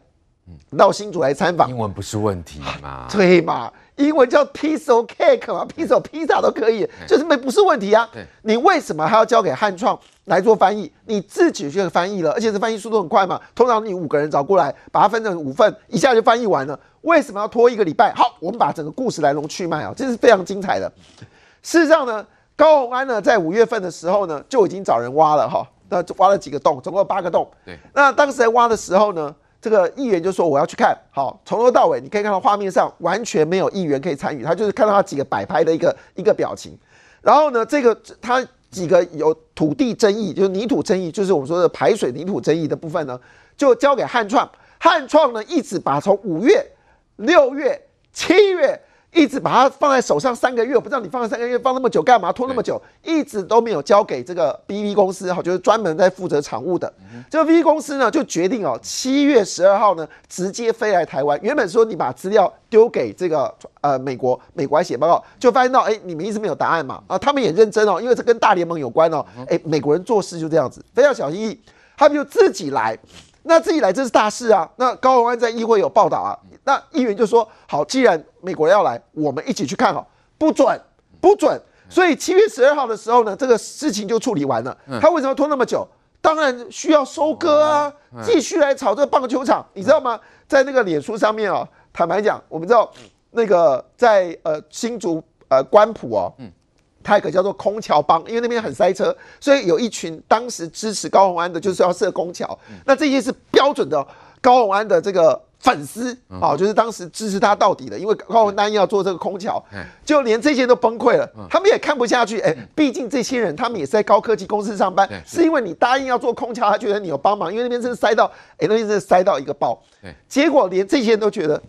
到新竹来参访。英文不是问题嘛？对嘛？英文叫 piece of cake 嘛，piece of pizza 都可以，就是没不是问题啊。你为什么还要交给汉创来做翻译？你自己去翻译了，而且这翻译速度很快嘛。通常你五个人找过来，把它分成五份，一下就翻译完了。为什么要拖一个礼拜？好，我们把整个故事来龙去脉啊，这是非常精彩的。事实上呢，高鸿安呢在五月份的时候呢就已经找人挖了哈，那挖了几个洞，总共有八个洞。对，那当时在挖的时候呢。这个议员就说我要去看好，从头到尾你可以看到画面上完全没有议员可以参与，他就是看到他几个摆拍的一个一个表情。然后呢，这个他几个有土地争议，就是泥土争议，就是我们说的排水泥土争议的部分呢，就交给汉创。汉创呢一直把从五月、六月、七月。一直把它放在手上三个月，我不知道你放了三个月放那么久干嘛，拖那么久，一直都没有交给这个 BV 公司哈，就是专门在负责厂务的。这个 BV 公司呢，就决定哦，七月十二号呢，直接飞来台湾。原本说你把资料丢给这个呃美国，美国来写报告，就发现到哎，你们一直没有答案嘛啊，他们也认真哦，因为这跟大联盟有关哦，哎，美国人做事就这样子，非常小心翼翼，他们就自己来。那自己来这是大事啊！那高虹安在议会有报道啊。那议员就说：“好，既然美国要来，我们一起去看好。”不准，不准。所以七月十二号的时候呢，这个事情就处理完了。他为什么拖那么久？当然需要收割啊，继续来炒这个棒球场，你知道吗？在那个脸书上面啊，坦白讲，我们知道那个在呃新竹呃官埔哦。它有个叫做空桥帮，因为那边很塞车，所以有一群当时支持高虹安的，就是要设空桥。那这些是标准的高虹安的这个粉丝啊，就是当时支持他到底的，因为高文丹要做这个空桥，就连这些都崩溃了，他们也看不下去。哎，毕竟这些人他们也是在高科技公司上班，是因为你答应要做空桥，他觉得你有帮忙，因为那边真的塞到，哎，那边真的塞到一个爆。结果连这些人都觉得。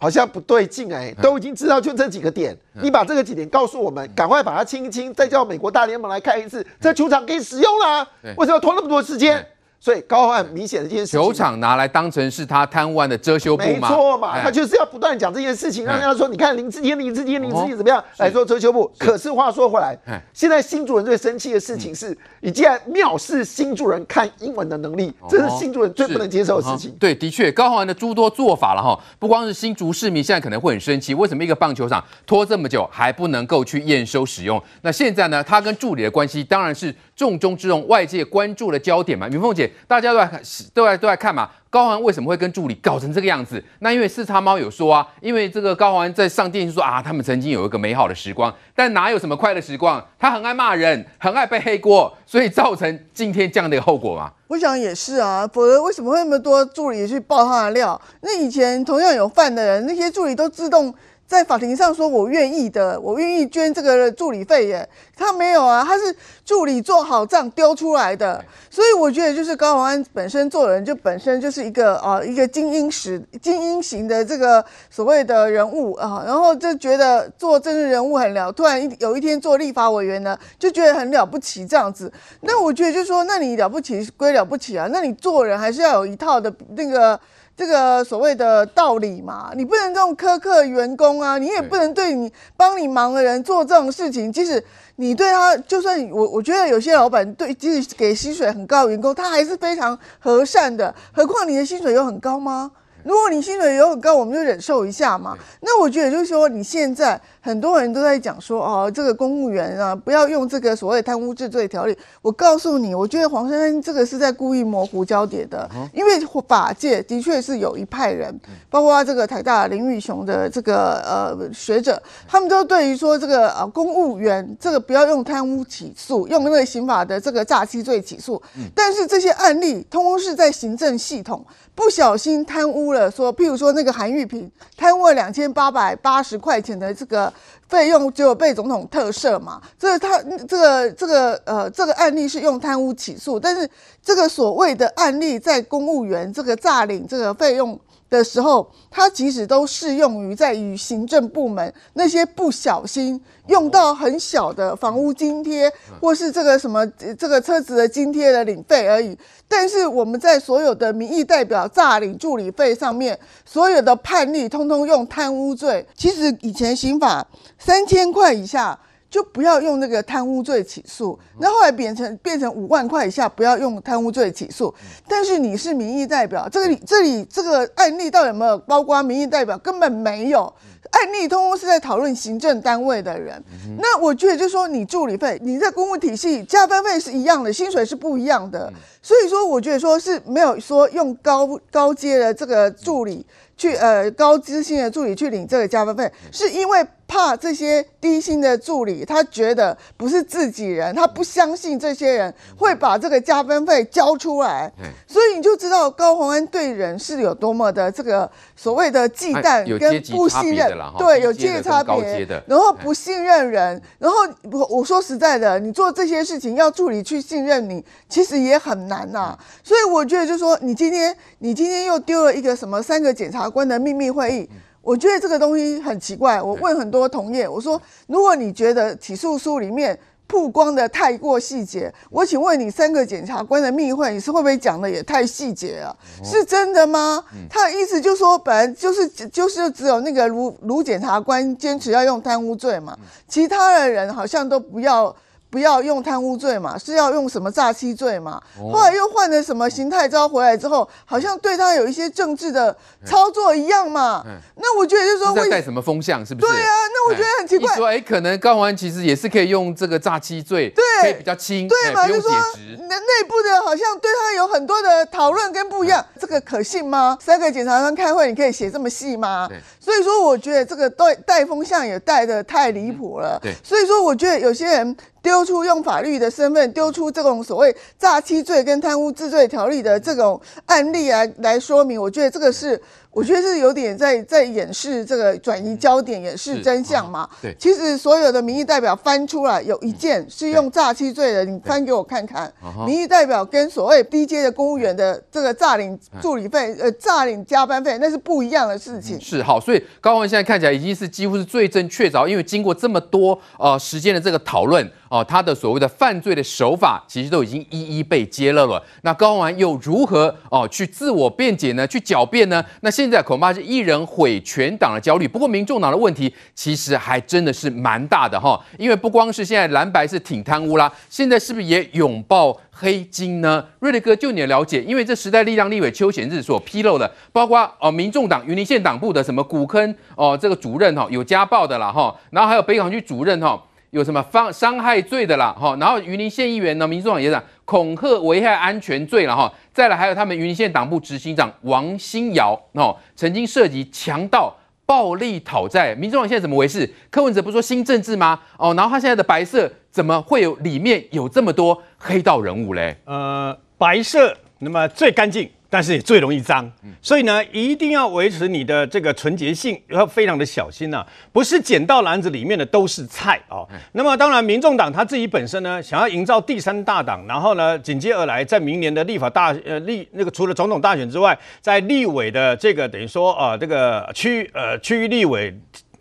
好像不对劲哎，都已经知道就这几个点，你把这个几点告诉我们，赶快把它清一清，再叫美国大联盟来看一次，这球场可以使用了，为什么要拖那么多时间？所以高虹安明显的这件事情，球场拿来当成是他贪污案的遮羞布吗？没错嘛，他就是要不断讲这件事情，让大家说，你看林志坚、林志坚、林志坚怎么样来做遮羞布？可是话说回来，现在新主人最生气的事情是，你竟然藐视新主人看英文的能力，这是新主人最不能接受的事情。对，的确，高虹安的诸多做法了哈，不光是新竹市民现在可能会很生气，为什么一个棒球场拖这么久还不能够去验收使用？那现在呢，他跟助理的关系当然是重中之重，外界关注的焦点嘛。云凤姐，大家都在看。都在都在看嘛，高虹安为什么会跟助理搞成这个样子？那因为四叉猫有说啊，因为这个高虹安在上电视说啊，他们曾经有一个美好的时光，但哪有什么快乐时光？他很爱骂人，很爱背黑锅，所以造成今天这样的一个后果嘛。我想也是啊，否则为什么会那么多助理去爆他的料？那以前同样有犯的人，那些助理都自动。在法庭上说，我愿意的，我愿意捐这个助理费耶。他没有啊，他是助理做好账丢出来的。所以我觉得，就是高虹安本身做人就本身就是一个啊，一个精英式、精英型的这个所谓的人物啊，然后就觉得做政治人物很了，突然有一天做立法委员呢，就觉得很了不起这样子。那我觉得就说，那你了不起归了不起啊，那你做人还是要有一套的那个。这个所谓的道理嘛，你不能这种苛刻员工啊，你也不能对你帮你忙的人做这种事情。即使你对他，就算我我觉得有些老板对，即使给薪水很高的员工，他还是非常和善的。何况你的薪水有很高吗？如果你薪水有很高，我们就忍受一下嘛。那我觉得就是说，你现在。很多人都在讲说，哦，这个公务员啊，不要用这个所谓贪污治罪条例。我告诉你，我觉得黄珊珊这个是在故意模糊焦点的，因为法界的确是有一派人，包括这个台大林义雄的这个呃学者，他们都对于说这个呃公务员这个不要用贪污起诉，用那个刑法的这个诈欺罪起诉。但是这些案例通通是在行政系统不小心贪污了，说譬如说那个韩玉平贪污了两千八百八十块钱的这个。费用就被总统特赦嘛？这个他这个这个呃这个案例是用贪污起诉，但是这个所谓的案例在公务员这个诈领这个费用的时候，它其实都适用于在与行政部门那些不小心用到很小的房屋津贴，或是这个什么这个车子的津贴的领费而已。但是我们在所有的民意代表诈领助理费上面，所有的判例通通用贪污罪。其实以前刑法三千块以下。就不要用那个贪污罪起诉，那后来变成变成五万块以下不要用贪污罪起诉。但是你是民意代表，这个里这里这个案例到底有没有包括民意代表？根本没有。案例通通是在讨论行政单位的人。嗯、那我觉得就是说，你助理费，你在公务体系加班费是一样的，薪水是不一样的。嗯、所以说，我觉得说是没有说用高高阶的这个助理去呃高资薪的助理去领这个加班费，是因为。怕这些低薪的助理，他觉得不是自己人，他不相信这些人会把这个加班费交出来，所以你就知道高洪恩对人是有多么的这个所谓的忌惮跟不信任，对，有阶级差别，然后不信任人，然后我我说实在的，你做这些事情要助理去信任你，其实也很难呐。所以我觉得就是说，你今天你今天又丢了一个什么三个检察官的秘密会议。我觉得这个东西很奇怪。我问很多同业，我说：如果你觉得起诉书里面曝光的太过细节，我请问你三个检察官的密会，你是会不会讲的也太细节了？是真的吗？他的意思就是说，本来就是就是只有那个卢卢检察官坚持要用贪污罪嘛，其他的人好像都不要。不要用贪污罪嘛，是要用什么诈欺罪嘛？哦、后来又换了什么邢太招回来之后，好像对他有一些政治的操作一样嘛。嗯、那我觉得就是说，在带什么风向？是不是？对啊，那我觉得很奇怪。说，哎、欸，可能高虹安其实也是可以用这个诈欺罪，对，可以比较轻，对嘛？欸、就说内内部的好像对他有很多的讨论跟不一样，嗯、这个可信吗？三个检察官开会，你可以写这么细吗？对所以说，我觉得这个带带风向也带的太离谱了。对，所以说，我觉得有些人。丢出用法律的身份丢出这种所谓诈欺罪跟贪污治罪条例的这种案例来来说明，我觉得这个是。我觉得是有点在在掩饰这个转移焦点，掩饰真相嘛。对，其实所有的民意代表翻出来有一件是用诈欺罪的，你翻给我看看。民意代表跟所谓低阶的公务员的这个诈领助理费、呃诈领加班费，那是不一样的事情。是好，所以高虹安现在看起来已经是几乎是罪证确凿，因为经过这么多呃时间的这个讨论哦，他的所谓的犯罪的手法其实都已经一一被揭露了。那高虹安又如何哦去自我辩解呢？去狡辩呢？那现在恐怕是一人毁全党的焦虑。不过，民众党的问题其实还真的是蛮大的哈，因为不光是现在蓝白是挺贪污啦，现在是不是也拥抱黑金呢？瑞德哥，就你的了解，因为这时代力量立委邱显智所披露的，包括哦，民众党云林县党部的什么古坑哦，这个主任哈有家暴的啦哈，然后还有北港区主任哈。有什么方伤害罪的啦，哈，然后云林县议员呢，民众党也讲恐吓危害安全罪了哈，再来还有他们云林县党部执行长王新尧哦，曾经涉及强盗、暴力讨债，民众党现在怎么回事？柯文哲不是说新政治吗？哦，然后他现在的白色怎么会有里面有这么多黑道人物嘞？呃，白色那么最干净。但是也最容易脏，所以呢，一定要维持你的这个纯洁性，要非常的小心呐、啊，不是捡到篮子里面的都是菜哦。那么当然，民众党他自己本身呢，想要营造第三大党，然后呢，紧接而来，在明年的立法大呃立那个除了总统大选之外，在立委的这个等于说呃这个区呃区域立委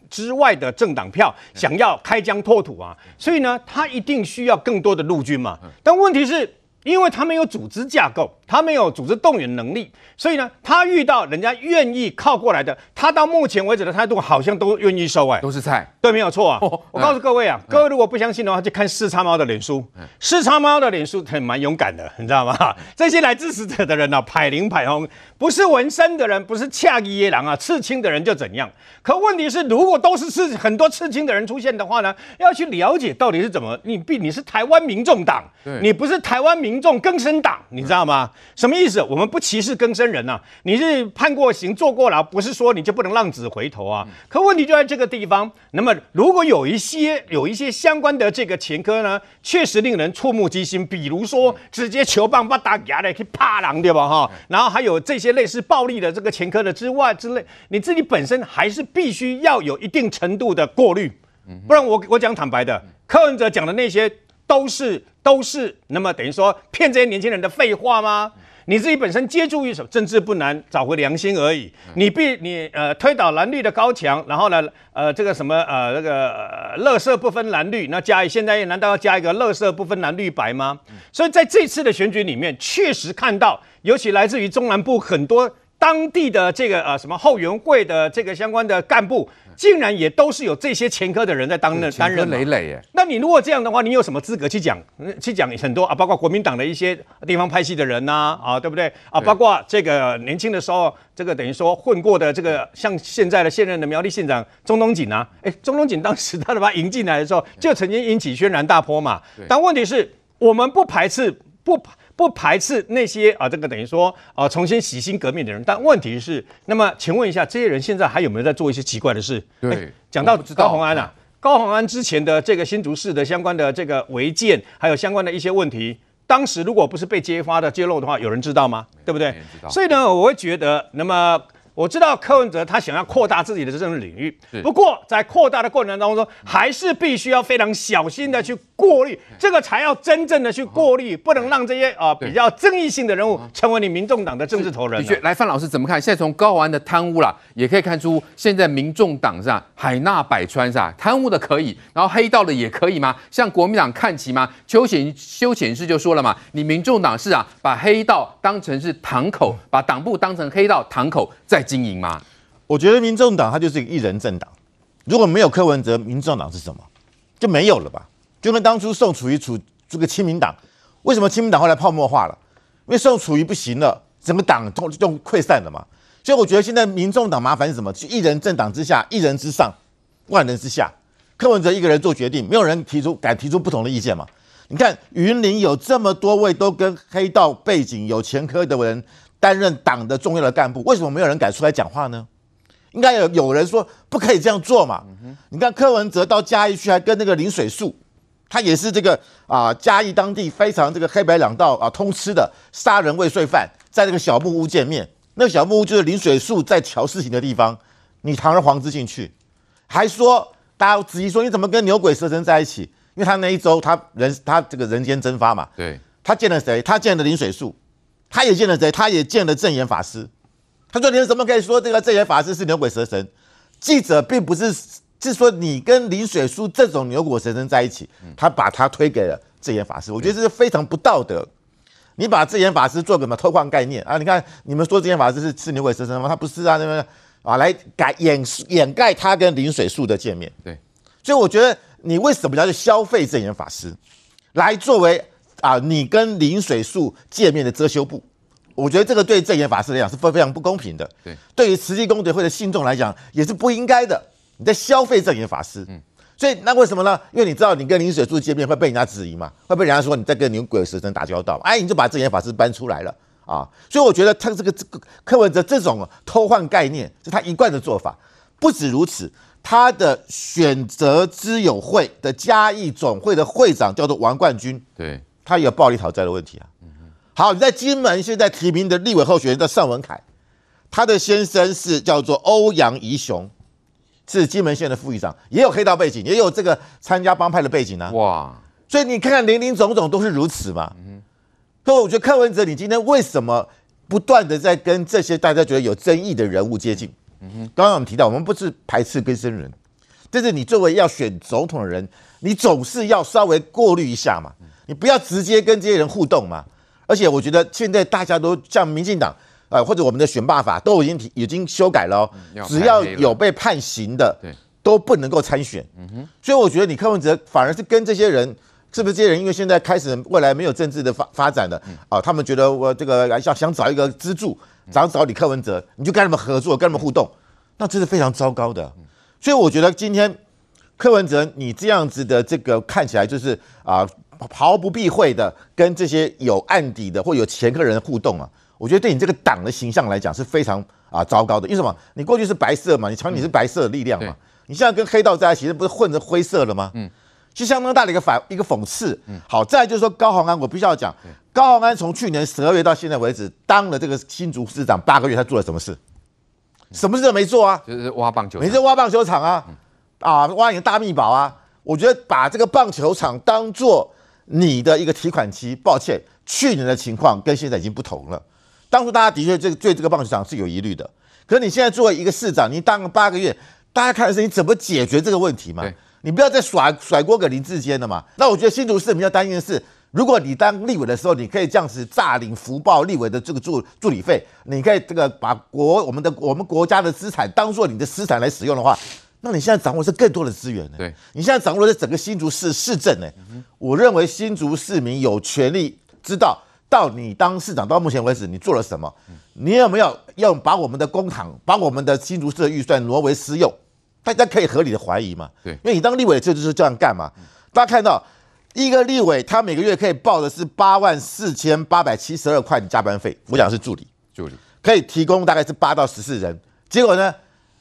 之外的政党票，想要开疆拓土啊，所以呢，他一定需要更多的陆军嘛。但问题是，因为他没有组织架构。他没有组织动员能力，所以呢，他遇到人家愿意靠过来的，他到目前为止的态度好像都愿意收哎，都是菜，对，没有错啊。哦、我告诉各位啊，嗯、各位如果不相信的话，就看四叉猫的脸书，嗯、四叉猫的脸书很蛮勇敢的，你知道吗？嗯、这些来支持者的人呢、啊，排林排红，不是纹身的人，不是恰吉耶郎啊，刺青的人就怎样？可问题是，如果都是刺很多刺青的人出现的话呢，要去了解到底是怎么？你必你是台湾民众党，你不是台湾民众更生党，你知道吗？嗯什么意思？我们不歧视更生人呐、啊。你是判过刑、坐过牢，不是说你就不能浪子回头啊。可问题就在这个地方。那么，如果有一些有一些相关的这个前科呢，确实令人触目惊心。比如说，直接球棒把打牙的去啪狼，对吧？哈。然后还有这些类似暴力的这个前科的之外之类，你自己本身还是必须要有一定程度的过滤。不然我我讲坦白的，柯文哲讲的那些都是都是那么等于说骗这些年轻人的废话吗？你自己本身接住一手，政治不难，找回良心而已。你必你呃推倒蓝绿的高墙，然后呢呃这个什么呃那个呃乐色不分蓝绿，那加一现在难道要加一个乐色不分蓝绿白吗？所以在这次的选举里面，确实看到，尤其来自于中南部很多当地的这个呃什么后援会的这个相关的干部，竟然也都是有这些前科的人在当任担任累累耶。那你如果这样的话，你有什么资格去讲？去讲很多啊，包括国民党的一些地方派系的人呐，啊，啊，对不对？啊，包括这个年轻的时候，这个等于说混过的这个，像现在的现任的苗栗县长钟东锦啊，哎，钟东锦当时他把他迎进来的时候，就曾经引起轩然大波嘛。但问题是，我们不排斥不。不排斥那些啊，这个等于说啊，重新洗心革面的人。但问题是，那么请问一下，这些人现在还有没有在做一些奇怪的事？对，讲到高鸿安啊，高鸿安之前的这个新竹市的相关的这个违建，还有相关的一些问题，当时如果不是被揭发的揭露的话，有人知道吗？对不对？所以呢，我会觉得，那么。我知道柯文哲他想要扩大自己的政治领域，不过在扩大的过程当中，还是必须要非常小心的去过滤，这个才要真正的去过滤，不能让这些啊比较争议性的人物成为你民众党的政治头人。的确，来范老师怎么看？现在从高虹安的贪污啦，也可以看出现在民众党上海纳百川是吧？贪污的可以，然后黑道的也可以吗？向国民党看齐吗？邱显邱显智就说了嘛，你民众党是啊，把黑道当成是堂口，把党部当成黑道堂口在。经营吗？我觉得民众党它就是一个一人政党，如果没有柯文哲，民众党是什么？就没有了吧？就跟当初宋楚瑜处这个亲民党，为什么亲民党后来泡沫化了？因为宋楚瑜不行了，整个党都就溃散了嘛。所以我觉得现在民众党麻烦是什么？就一人政党之下，一人之上，万人之下。柯文哲一个人做决定，没有人提出敢提出不同的意见嘛？你看云林有这么多位都跟黑道背景有前科的人。担任党的重要的干部，为什么没有人敢出来讲话呢？应该有有人说不可以这样做嘛。你看柯文哲到嘉义去，还跟那个林水树，他也是这个啊嘉义当地非常这个黑白两道啊通吃的杀人未遂犯，在那个小木屋见面。那个小木屋就是林水树在乔事情的地方，你堂而皇之进去，还说大家质疑说你怎么跟牛鬼蛇神在一起？因为他那一周他人他这个人间蒸发嘛。对，他见了谁？他见了林水树。他也见了谁？他也见了证严法师。他说：“你怎么可以说这个证严法师是牛鬼蛇神？”记者并不是是说你跟林水书这种牛鬼蛇神在一起，他把他推给了证严法师。我觉得这是非常不道德。你把证严法师做个什么偷换概念啊？你看你们说证严法师是是牛鬼蛇神吗？他不是啊，对不对啊来改掩掩盖他跟林水树的见面。对，所以我觉得你为什么要去消费证严法师来作为？啊，你跟林水树见面的遮羞布，我觉得这个对正言法师来讲是非非常不公平的。对，对于慈济功德会的信众来讲也是不应该的。你在消费正言法师，嗯，所以那为什么呢？因为你知道你跟林水树见面会被人家质疑嘛，会被人家说你在跟牛鬼蛇神打交道，哎，你就把正言法师搬出来了啊。所以我觉得他这个这个柯文哲这种偷换概念是他一贯的做法。不止如此，他的选择之友会的嘉义总会的会长叫做王冠军，对。他有暴力讨债的问题啊。好，你在金门现在提名的立委候选人叫尚文凯，他的先生是叫做欧阳宜雄，是金门县的副议长，也有黑道背景，也有这个参加帮派的背景啊。哇，所以你看看林林总总都是如此嘛。嗯所以我觉得柯文哲，你今天为什么不断的在跟这些大家觉得有争议的人物接近？嗯哼刚刚我们提到，我们不是排斥跟生人，但是你作为要选总统的人，你总是要稍微过滤一下嘛。你不要直接跟这些人互动嘛，而且我觉得现在大家都像民进党啊，或者我们的选罢法都已经已经修改了，只要有被判刑的，都不能够参选。所以我觉得你柯文哲反而是跟这些人，是不是这些人因为现在开始未来没有政治的发发展了啊，他们觉得我这个要想找一个支柱，找找你柯文哲，你就跟他们合作，跟他们互动，那这是非常糟糕的。所以我觉得今天柯文哲你这样子的这个看起来就是啊。毫不避讳的跟这些有案底的或有前科人互动啊，我觉得对你这个党的形象来讲是非常啊糟糕的。因为什么？你过去是白色嘛，你瞧你是白色的力量嘛，你现在跟黑道在一起，不是混着灰色了吗？嗯，就相当大的一个反一个讽刺。嗯，好，再来就是说高虹安，我必须要讲，高虹安从去年十二月到现在为止，当了这个新竹市长八个月，他做了什么事？什么事都没做啊，就是挖棒球，没事挖棒球场啊，啊，挖你的大秘宝啊。我觉得把这个棒球场当做。你的一个提款期，抱歉，去年的情况跟现在已经不同了。当初大家的确这个对这个棒球场是有疑虑的，可是你现在作为一个市长，你当了八个月，大家看的是你怎么解决这个问题嘛？你不要再甩甩锅给林志坚了嘛？那我觉得新竹市比较担心的是，如果你当立委的时候，你可以这样子诈领福报立委的这个助助理费，你可以这个把国我们的我们国家的资产当做你的私产来使用的话，那你现在掌握的是更多的资源呢？对，你现在掌握的是整个新竹市市政呢。我认为新竹市民有权利知道，到你当市长到目前为止你做了什么，你有没有要把我们的公帑，把我们的新竹市的预算挪为私用？大家可以合理的怀疑嘛？对，因为你当立委就就是这样干嘛？大家看到。一个立委，他每个月可以报的是八万四千八百七十二块的加班费。我讲的是助理，助理可以提供大概是八到十四人。结果呢，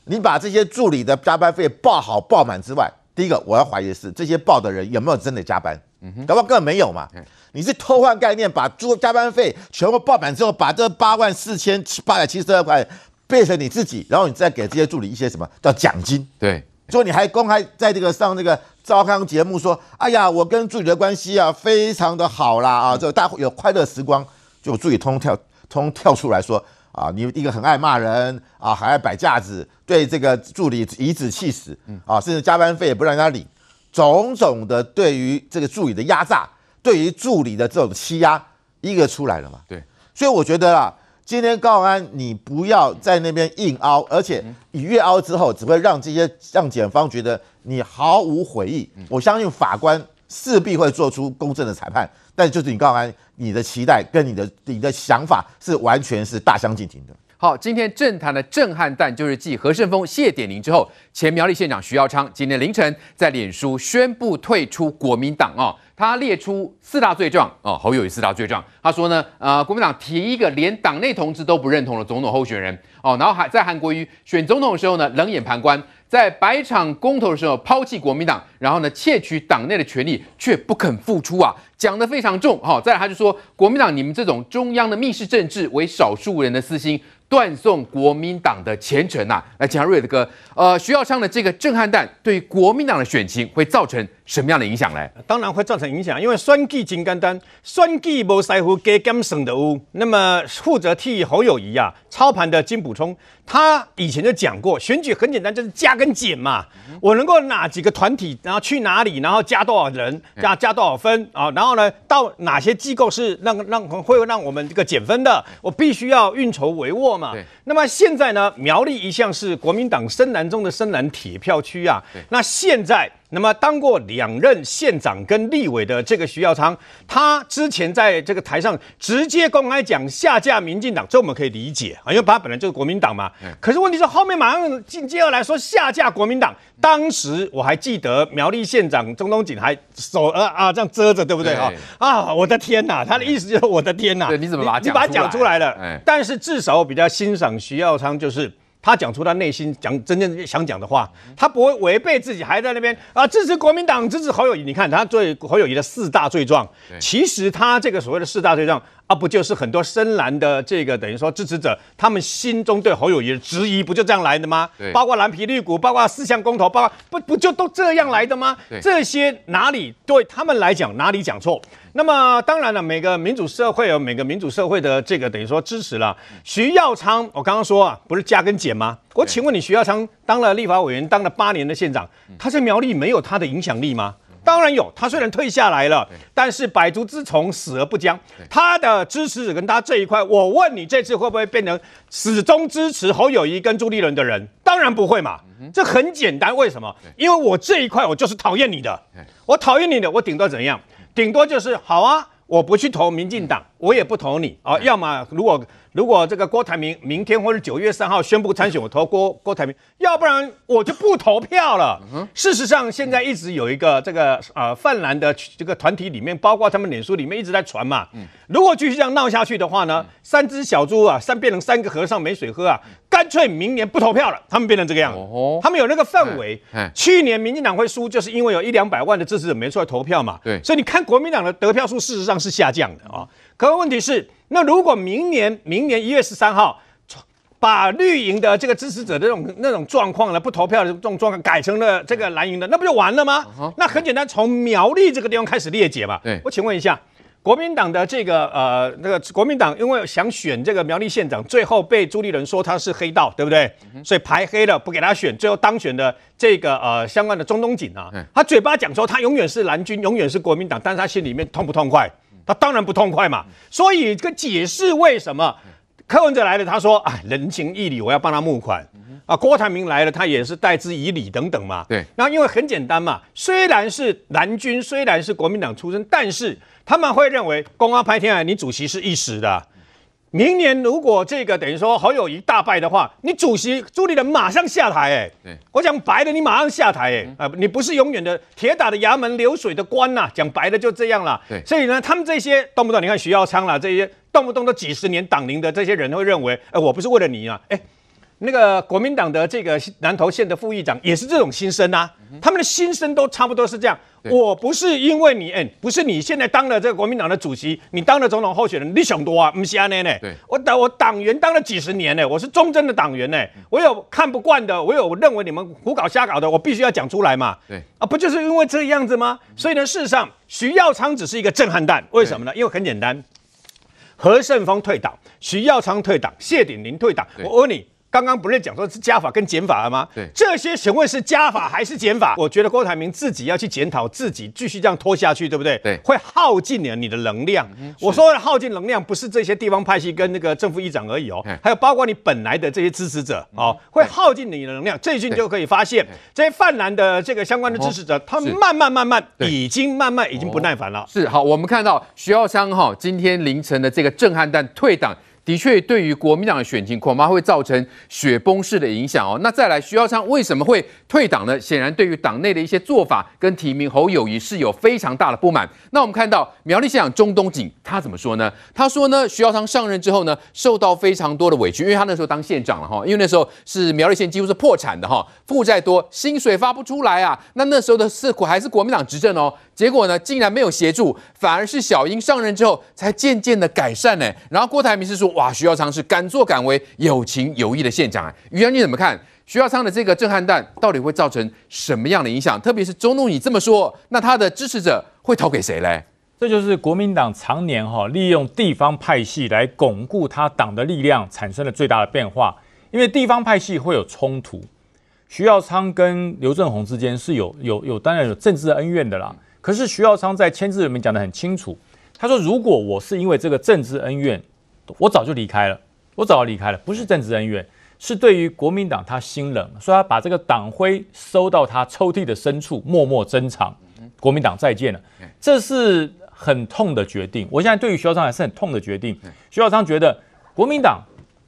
你把这些助理的加班费报好报满之外，第一个我要怀疑的是这些报的人有没有真的加班？嗯哼，搞不好根本没有嘛。你是偷换概念，把助加班费全部报满之后，把这八万四千八百七十二块变成你自己，然后你再给这些助理一些什么叫奖金？对，所以你还公开在这个上这个。招康节目说：“哎呀，我跟助理的关系啊，非常的好啦啊，这大有快乐时光。”就助理通跳通跳出来说：“啊，你一个很爱骂人啊，还爱摆架子，对这个助理颐指气使，啊，甚至加班费也不让人家领，种种的对于这个助理的压榨，对于助理的这种欺压，一个出来了嘛？对，所以我觉得啊。”今天高安，你不要在那边硬凹，而且你越凹之后，只会让这些让检方觉得你毫无悔意。我相信法官势必会做出公正的裁判，但就是你高虹安，你的期待跟你的你的想法是完全是大相径庭的。好，今天政坛的震撼弹就是继何胜峰谢点玲之后，前苗栗县长徐耀昌今天凌晨在脸书宣布退出国民党哦。他列出四大罪状哦，侯友宜四大罪状。他说呢，呃，国民党提一个连党内同志都不认同的总统候选人哦，然后还在韩国瑜选总统的时候呢，冷眼旁观，在百场公投的时候抛弃国民党，然后呢，窃取党内的权力却不肯付出啊，讲得非常重哈、再来他就说，国民党你们这种中央的密室政治为少数人的私心。断送国民党的前程呐、啊！来，讲瑞德哥，呃，徐耀昌的这个震撼弹，对于国民党的选情会造成什么样的影响呢？当然会造成影响，因为选举真简单，选举无师傅加减省的屋。那么负责替侯友宜啊操盘的金补充，他以前就讲过，选举很简单，就是加跟减嘛。我能够哪几个团体，然后去哪里，然后加多少人，加加多少分啊？然后呢，到哪些机构是让让会让我们这个减分的，我必须要运筹帷幄。嘛，那么现在呢，苗栗一向是国民党深蓝中的深蓝铁票区啊，那现在。那么当过两任县长跟立委的这个徐耀昌，他之前在这个台上直接公开讲下架民进党，这我们可以理解啊，因为他本来就是国民党嘛。可是问题是后面马上紧接而来说下架国民党，当时我还记得苗栗县长钟东锦还手啊啊这样遮着，对不对啊？啊，我的天哪，他的意思就是我的天哪，你怎么把你讲出来了？但是至少我比较欣赏徐耀昌，就是。他讲出他内心讲真正想讲的话，他不会违背自己，还在那边啊支持国民党，支持侯友谊。你看他对侯友谊的四大罪状，其实他这个所谓的四大罪状啊，不就是很多深蓝的这个等于说支持者，他们心中对侯友谊的质疑，不就这样来的吗？包括蓝皮绿股，包括四项公投，包括不不就都这样来的吗？这些哪里对他们来讲哪里讲错？那么当然了，每个民主社会有每个民主社会的这个等于说支持了。徐耀昌，我刚刚说啊，不是加跟减吗？我请问你，徐耀昌当了立法委员，当了八年的县长，他在苗栗没有他的影响力吗？当然有。他虽然退下来了，但是百足之虫，死而不僵。他的支持者跟他这一块，我问你，这次会不会变成始终支持侯友谊跟朱立伦的人？当然不会嘛。这很简单，为什么？因为我这一块我就是讨厌你的，我讨厌你的，我顶多怎样？顶多就是好啊，我不去投民进党，我也不投你啊。要么如果如果这个郭台铭明天或者九月三号宣布参选，我投郭郭台铭；要不然我就不投票了。事实上，现在一直有一个这个呃泛蓝的这个团体里面，包括他们脸书里面一直在传嘛。如果继续这样闹下去的话呢，三只小猪啊，三变成三个和尚没水喝啊，干脆明年不投票了。他们变成这个样子，他们有那个氛围。去年民进党会输，就是因为有一两百万的支持者没出来投票嘛。对，所以你看国民党的得票数事实上是下降的啊。可问题是，那如果明年明年一月十三号，把绿营的这个支持者的这种那种状况呢，不投票的这种状况改成了这个蓝营的，那不就完了吗？那很简单，从苗栗这个地方开始列解嘛。对，我请问一下。国民党的这个呃那个国民党因为想选这个苗栗县长，最后被朱立伦说他是黑道，对不对？所以排黑了，不给他选，最后当选的这个呃相关的中东锦啊，他嘴巴讲说他永远是蓝军，永远是国民党，但是他心里面痛不痛快？他当然不痛快嘛。所以这个解释为什么柯文哲来了，他说啊人情义理，我要帮他募款。啊，郭台铭来了，他也是待之以礼等等嘛。对，那因为很简单嘛，虽然是蓝军，虽然是国民党出身，但是他们会认为公安拍天啊，你主席是一时的。明年如果这个等于说侯友谊大败的话，你主席朱立伦马上下台哎。对，我讲白的，你马上下台哎。啊，你不是永远的铁打的衙门流水的官呐，讲白的就这样了。对，所以呢，他们这些动不动你看徐耀昌啦，这些动不动都几十年党龄的这些人会认为，哎，我不是为了你啊，哎。那个国民党的这个南投县的副议长也是这种心声啊，他们的心声都差不多是这样。我不是因为你，哎，不是你现在当了这个国民党的主席，你当了总统候选人，你想多啊？不是安呢？对，我党我党员当了几十年呢，我是忠贞的党员呢，我有看不惯的，我有认为你们胡搞瞎搞的，我必须要讲出来嘛。对啊，不就是因为这样子吗？所以呢，事实上徐耀昌只是一个震撼弹，为什么呢？因为很简单，何胜峰退党，徐耀昌退党，谢鼎林退党，我问你。刚刚不是讲说是加法跟减法了吗？对，这些请问是加法还是减法？我觉得郭台铭自己要去检讨自己，继续这样拖下去，对不对？对，会耗尽了你的能量。嗯、我说的耗尽能量，不是这些地方派系跟那个正副议长而已哦，还有包括你本来的这些支持者哦，会耗尽你的能量。这一句就可以发现，这些泛蓝的这个相关的支持者，他们慢慢慢慢已经慢慢已经不耐烦了。是好，我们看到徐耀昌哈今天凌晨的这个震撼弹退党。的确，对于国民党的选情，恐怕会造成雪崩式的影响哦。那再来，徐耀昌为什么会退党呢？显然，对于党内的一些做法跟提名侯友宜是有非常大的不满。那我们看到苗栗县长钟东锦他怎么说呢？他说呢，徐耀昌上任之后呢，受到非常多的委屈，因为他那时候当县长了哈，因为那时候是苗栗县几乎是破产的哈，负债多，薪水发不出来啊。那那时候的是还是国民党执政哦。结果呢，竟然没有协助，反而是小英上任之后才渐渐的改善呢。然后郭台铭是说，哇，徐耀昌是敢作敢为、有情有义的县长啊。于洋你怎么看徐耀昌的这个震撼弹，到底会造成什么样的影响？特别是钟东锦这么说，那他的支持者会投给谁嘞？这就是国民党常年哈利用地方派系来巩固他党的力量，产生了最大的变化。因为地方派系会有冲突，徐耀昌跟刘政鸿之间是有有有当然有政治恩怨的啦。可是徐耀昌在签字里面讲得很清楚，他说：“如果我是因为这个政治恩怨，我早就离开了，我早就离开了，不是政治恩怨，是对于国民党他心冷，所以他把这个党徽收到他抽屉的深处，默默珍藏。国民党再见了，这是很痛的决定。我现在对于徐耀昌还是很痛的决定。徐耀昌觉得国民党，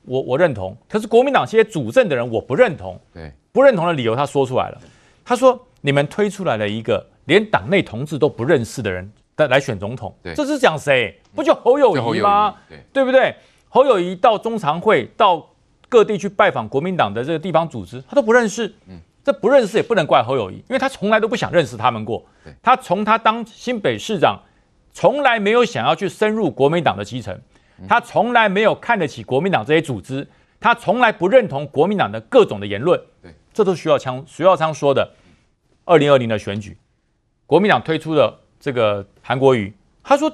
我我认同，可是国民党这些主政的人我不认同。对，不认同的理由他说出来了，他说你们推出来了一个。”连党内同志都不认识的人来选总统，对这是讲谁？不就侯友谊吗？对，对不对？侯友谊到中常会，到各地去拜访国民党的这个地方组织，他都不认识。嗯，这不认识也不能怪侯友谊，因为他从来都不想认识他们过。他从他当新北市长，从来没有想要去深入国民党的基层，他从来没有看得起国民党这些组织，他从来不认同国民党的各种的言论。对，这都是徐耀昌徐耀昌说的。二零二零的选举。国民党推出的这个韩国瑜，他说：“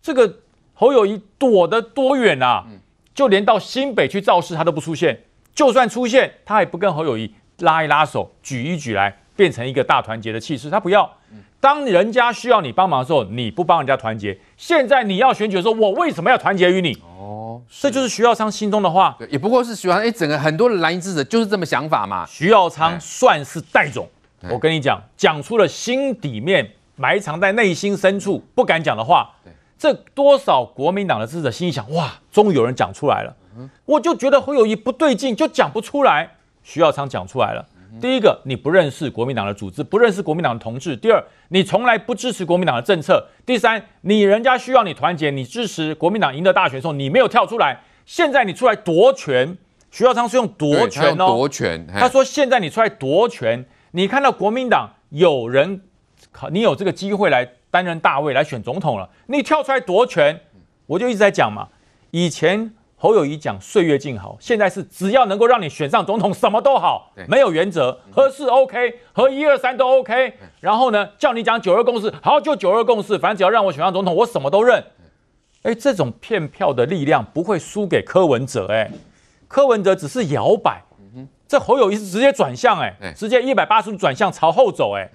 这个侯友谊躲得多远啊？就连到新北去造势他都不出现，就算出现，他也不跟侯友谊拉一拉手，举一举来，变成一个大团结的气势。他不要。当人家需要你帮忙的时候，你不帮人家团结。现在你要选举的时候，我为什么要团结于你？哦，这就是徐耀昌心中的话。也不过是徐耀昌，哎，整个很多的蓝营支持者就是这么想法嘛。徐耀昌算是带种。”我跟你讲，讲出了心底面埋藏在内心深处不敢讲的话，这多少国民党的支持者心里想：哇，终于有人讲出来了。我就觉得侯友宜不对劲，就讲不出来。徐耀昌讲出来了。第一个，你不认识国民党的组织，不认识国民党的同志；第二，你从来不支持国民党的政策；第三，你人家需要你团结，你支持国民党赢得大选的时候，你没有跳出来。现在你出来夺权，徐耀昌是用夺权哦，夺权。他说：现在你出来夺权。你看到国民党有人，你有这个机会来担任大位来选总统了，你跳出来夺权，我就一直在讲嘛。以前侯友宜讲岁月静好，现在是只要能够让你选上总统，什么都好，没有原则，合适 OK，合一二三都 OK。然后呢，叫你讲九二共识，好就九二共识，反正只要让我选上总统，我什么都认。哎，这种骗票的力量不会输给柯文哲，哎，柯文哲只是摇摆，这侯友谊是直接转向，哎，直接一百八十度转向朝后走，哎，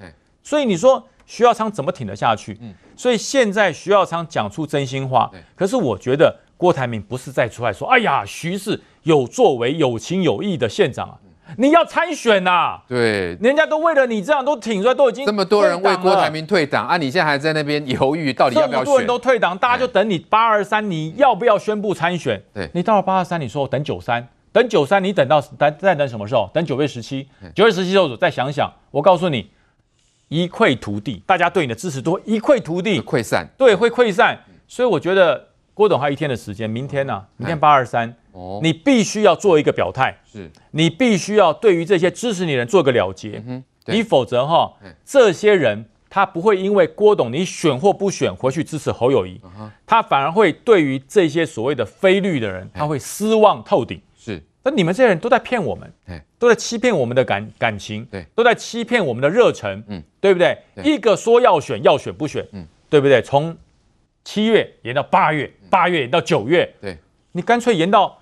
所以你说徐耀昌怎么挺得下去？所以现在徐耀昌讲出真心话，可是我觉得郭台铭不是再出来说，哎呀，徐是有作为、有情有义的县长啊。你要参选呐、啊？对，人家都为了你这样都挺出来，都已经这么多人为郭台铭退党啊！你现在还在那边犹豫，到底要不要选？这么多人都退党，大家就等你八二三，你要不要宣布参选？对，你到了八二三，你说我等九三，等九三，你等到等再等什么时候？等九月十七，九月十七之后再想想。我告诉你，一溃涂地，大家对你的支持都会一溃涂地，溃散，对，会溃散。所以我觉得郭董还有一天的时间，明天呢、啊？明天八二三。你必须要做一个表态，是。你必须要对于这些支持你的人做个了结，你否则哈，这些人他不会因为郭董你选或不选回去支持侯友谊，他反而会对于这些所谓的非绿的人，他会失望透顶。是，那你们这些人都在骗我们，都在欺骗我们的感感情，对，都在欺骗我们的热忱，嗯，对不对？一个说要选要选不选，嗯，对不对？从七月延到八月，八月延到九月，对，你干脆延到。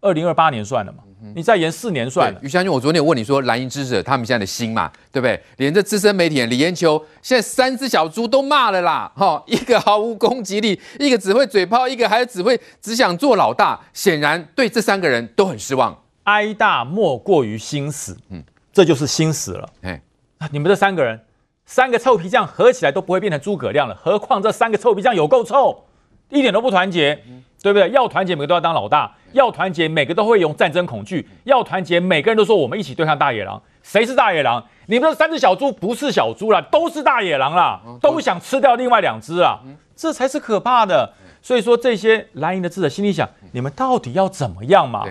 二零二八年算了嘛，你再延四年算了。于将军，我昨天有问你说蓝营支持者他们现在的心嘛，对不对？连这资深媒体人李延秋现在三只小猪都骂了啦，哈，一个毫无攻击力，一个只会嘴炮，一个还只会只想做老大，显然对这三个人都很失望。哀大莫过于心死，嗯，这就是心死了。哎，你们这三个人，三个臭皮匠合起来都不会变成诸葛亮了，何况这三个臭皮匠有够臭，一点都不团结。对不对？要团结，每个都要当老大；要团结，每个都会用战争恐惧；要团结，每个人都说我们一起对抗大野狼。谁是大野狼？你们这三只小猪不是小猪啦，都是大野狼啦，都想吃掉另外两只啊！这才是可怕的。所以说，这些蓝营的智者心里想：你们到底要怎么样嘛？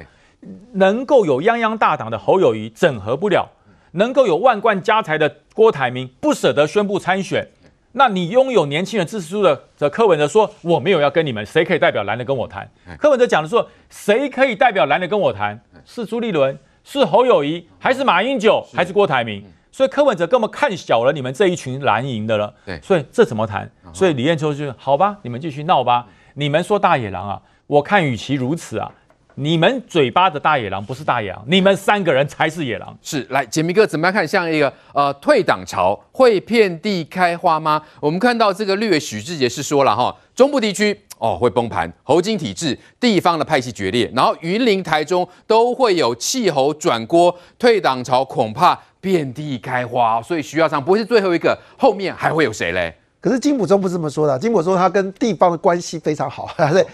能够有泱泱大党的侯友谊整合不了，能够有万贯家财的郭台铭不舍得宣布参选。那你拥有年轻人支持度的的柯文哲说，我没有要跟你们，谁可以代表蓝的跟我谈？柯文哲讲的说，谁可以代表蓝的跟我谈？是朱立伦，是侯友谊，还是马英九，还是郭台铭？所以柯文哲根本看小了你们这一群蓝营的了。对，所以这怎么谈？所以李彦秋就好吧，你们继续闹吧。你们说大野狼啊，我看与其如此啊。你们嘴巴的大野狼不是大野狼，你们三个人才是野狼。是，来，杰明哥怎么样看？像一个呃退党潮会遍地开花吗？我们看到这个绿委许智杰是说了哈，中部地区哦会崩盘，侯金体制，地方的派系决裂，然后云林、台中都会有弃侯转锅，退党潮恐怕遍地开花。所以徐耀昌不会是最后一个，后面还会有谁嘞？可是金溥中不是这么说的，金溥中他跟地方的关系非常好，对。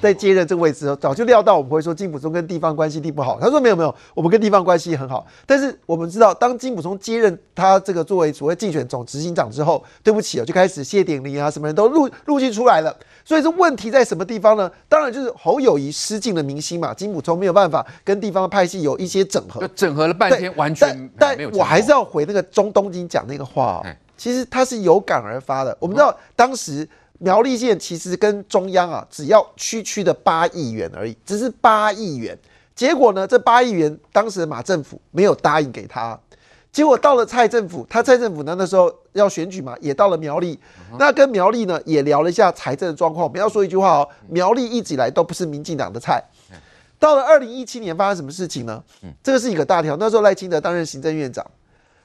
在接任这个位置，早就料到我们会说金溥中跟地方关系并不好。他说没有没有，我们跟地方关系很好。但是我们知道，当金溥中接任他这个作为所谓竞选总执行长之后，对不起啊，就开始谢典林啊，什么人都陆陆续出来了。所以这问题在什么地方呢？当然就是侯友谊失敬了民心嘛。金溥中没有办法跟地方的派系有一些整合，就整合了半天，完全但但我还是要回那个中东金讲那个话哦。其实他是有感而发的。我们知道当时。苗栗县其实跟中央啊，只要区区的八亿元而已，只是八亿元。结果呢，这八亿元当时的马政府没有答应给他。结果到了蔡政府，他蔡政府呢那时候要选举嘛，也到了苗栗，那跟苗栗呢也聊了一下财政的状况。我们要说一句话哦，苗栗一直以来都不是民进党的菜。到了二零一七年发生什么事情呢？这个是一个大条。那时候赖清德担任行政院长，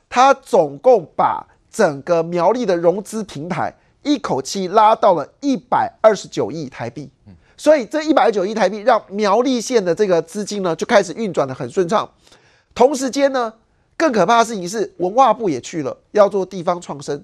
他总共把整个苗栗的融资平台。一口气拉到了一百二十九亿台币，所以这一百二十九亿台币让苗栗县的这个资金呢就开始运转得很顺畅。同时间呢，更可怕的事情是文化部也去了，要做地方创生；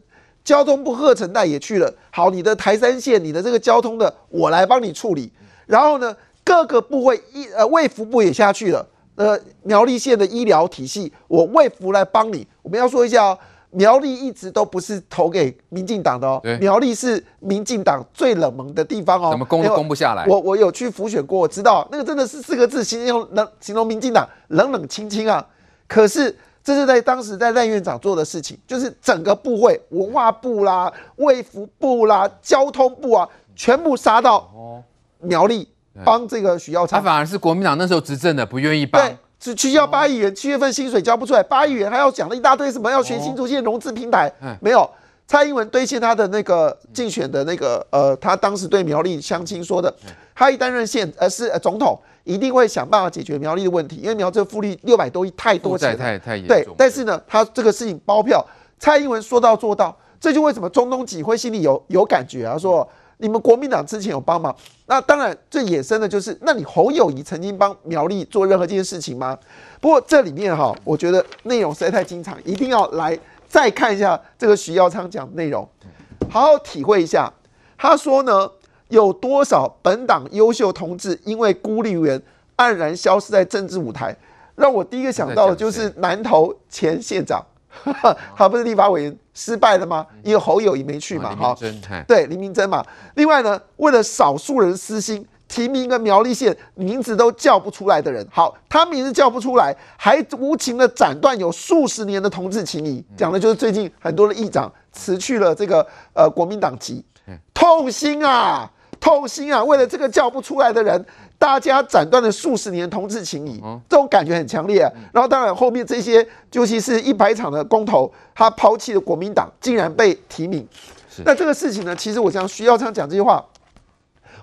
交通部贺陈代也去了，好，你的台三线，你的这个交通的，我来帮你处理。然后呢，各个部会医呃卫福部也下去了，呃苗栗县的医疗体系，我卫福来帮你。我们要说一下哦。苗栗一直都不是投给民进党的哦，苗栗是民进党最冷门的地方哦，怎么攻都攻不下来。我我有去浮选过，我知道那个真的是四个字形容冷，形容民进党冷冷清清啊。可是这是在当时在赖院长做的事情，就是整个部会，文化部啦、卫福部啦、交通部啊，全部杀到苗栗帮这个许耀昌。他反而是国民党那时候执政的，不愿意帮。只去要八亿元，七月份薪水交不出来，八亿元还要讲了一大堆什么要全新竹县融资平台，没有。蔡英文兑现他的那个竞选的那个呃，他当时对苗栗乡亲说的，他一担任县呃是呃总统，一定会想办法解决苗栗的问题，因为苗这个复利六百多亿太多钱了，太太严重。对，但是呢，他这个事情包票，蔡英文说到做到，这就为什么中东锦会心里有有感觉啊，说你们国民党之前有帮忙，那当然最野生的就是，那你侯友宜曾经帮苗栗做任何这件事情吗？不过这里面哈，我觉得内容实在太精彩，一定要来。再看一下这个徐耀昌讲的内容，好好体会一下。他说呢，有多少本党优秀同志因为孤立无援，黯然消失在政治舞台？让我第一个想到的就是南投前县长，他不是立法委员失败了吗？因为侯友宜没去嘛，哈，对，林明溱嘛。另外呢，为了少数人私心。提名一个苗栗县名字都叫不出来的人，好，他名字叫不出来，还无情的斩断有数十年的同志情谊，讲的就是最近很多的议长辞去了这个呃国民党籍，痛心啊，痛心啊！为了这个叫不出来的人，大家斩断了数十年的同志情谊，这种感觉很强烈啊。然后当然后面这些，尤其是一百场的公投，他抛弃了国民党，竟然被提名。那这个事情呢，其实我想徐耀昌讲这句话。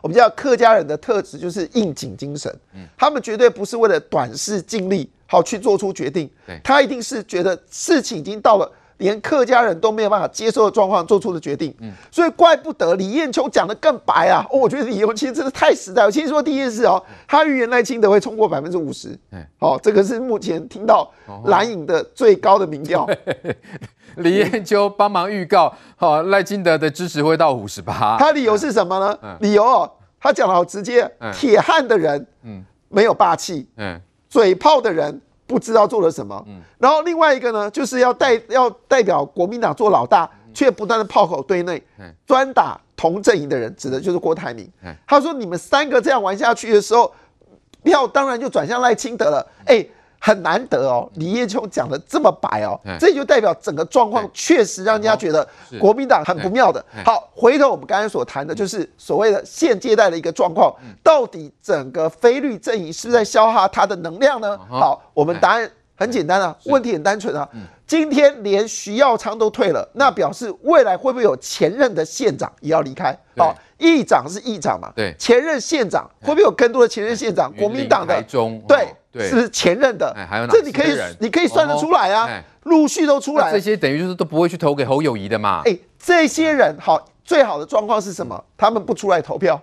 我们叫客家人的特质就是应景精神，他们绝对不是为了短视尽力好去做出决定，他一定是觉得事情已经到了连客家人都没有办法接受的状况做出的决定，嗯所以怪不得李彦秋讲的更白啊！哦，我觉得李彦秋真的太实在。我先说第一件事哦，他预言赖清德会冲过百分之五十，嗯哦，这个是目前听到蓝营的最高的民调。李彦秋帮忙预告，好赖清德的支持会到五十八。他理由是什么呢？理由哦，他讲的好直接，铁汉的人，嗯，没有霸气，嗯，嘴炮的人不知道做了什么，嗯，然后另外一个呢，就是要代要代表国民党做老大，却不断的炮口对内，专打同阵营的人，指的就是郭台铭。他说你们三个这样玩下去的时候，票当然就转向赖清德了，哎。很难得哦，李彦秋讲的这么白哦，这就代表整个状况确实让人家觉得国民党很不妙的。好，回头我们刚才所谈的就是所谓的现阶段的一个状况，到底整个非律阵营是不是在消耗它的能量呢？好，我们答案很简单啊，问题很单纯啊。今天连徐耀昌都退了，那表示未来会不会有前任的县长也要离开？好，议长是议长嘛？对，前任县长会不会有更多的前任县长？国民党的对。是前任的，还有哪？这你可以，你可以算得出来啊，陆续都出来。这些等于就是都不会去投给侯友宜的嘛。哎，这些人好，最好的状况是什么？他们不出来投票。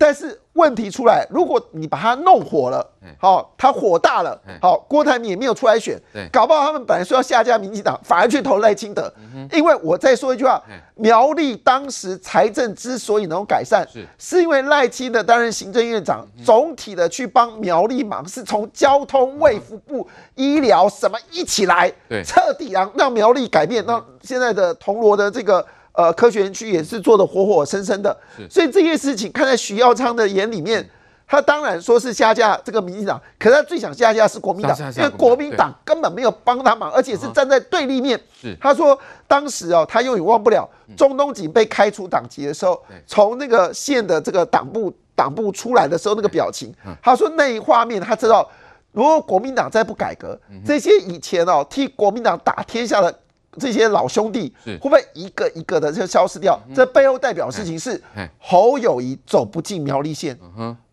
但是问题出来，如果你把他弄火了，好，他火大了，好，郭台铭也没有出来选，搞不好他们本来说要下架民进党，反而去投赖清德。因为我再说一句话，苗栗当时财政之所以能改善，是。因为赖清德担任行政院长，总体的去帮苗栗忙，是从交通、卫福部、医疗什么一起来，彻底让让苗栗改变，让现在的铜锣的这个。呃，科学园区也是做的活活生生的，所以这些事情看在徐耀昌的眼里面，他当然说是下架这个民进党，可是他最想下架是国民党，因为国民党根本没有帮他忙，而且是站在对立面。他说当时哦，他永远忘不了中东锦被开除党籍的时候，从那个县的这个党部党部出来的时候那个表情，他说那一画面他知道，如果国民党再不改革，这些以前哦替国民党打天下的。这些老兄弟会不会一个一个的就消失掉？这背后代表的事情是侯友谊走不进苗栗县，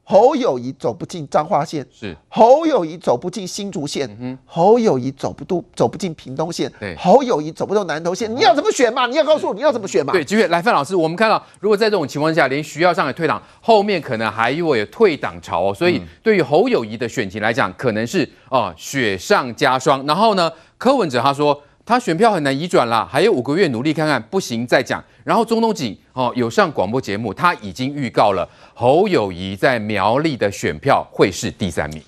侯友谊走不进彰化县，是侯友谊走不进新竹县，侯友谊走不度走不进屏东县，侯友谊走不到南投县。你要怎么选嘛？你要告诉我你要怎么选嘛？对，继续来，范老师，我们看到如果在这种情况下，连徐耀昌也退党，后面可能还会有退党潮哦。所以对于侯友谊的选情来讲，可能是哦雪上加霜。然后呢，柯文哲他说。他选票很难移转啦，还有五个月努力看看，不行再讲。然后钟东锦哦有上广播节目，他已经预告了侯友宜在苗栗的选票会是第三名。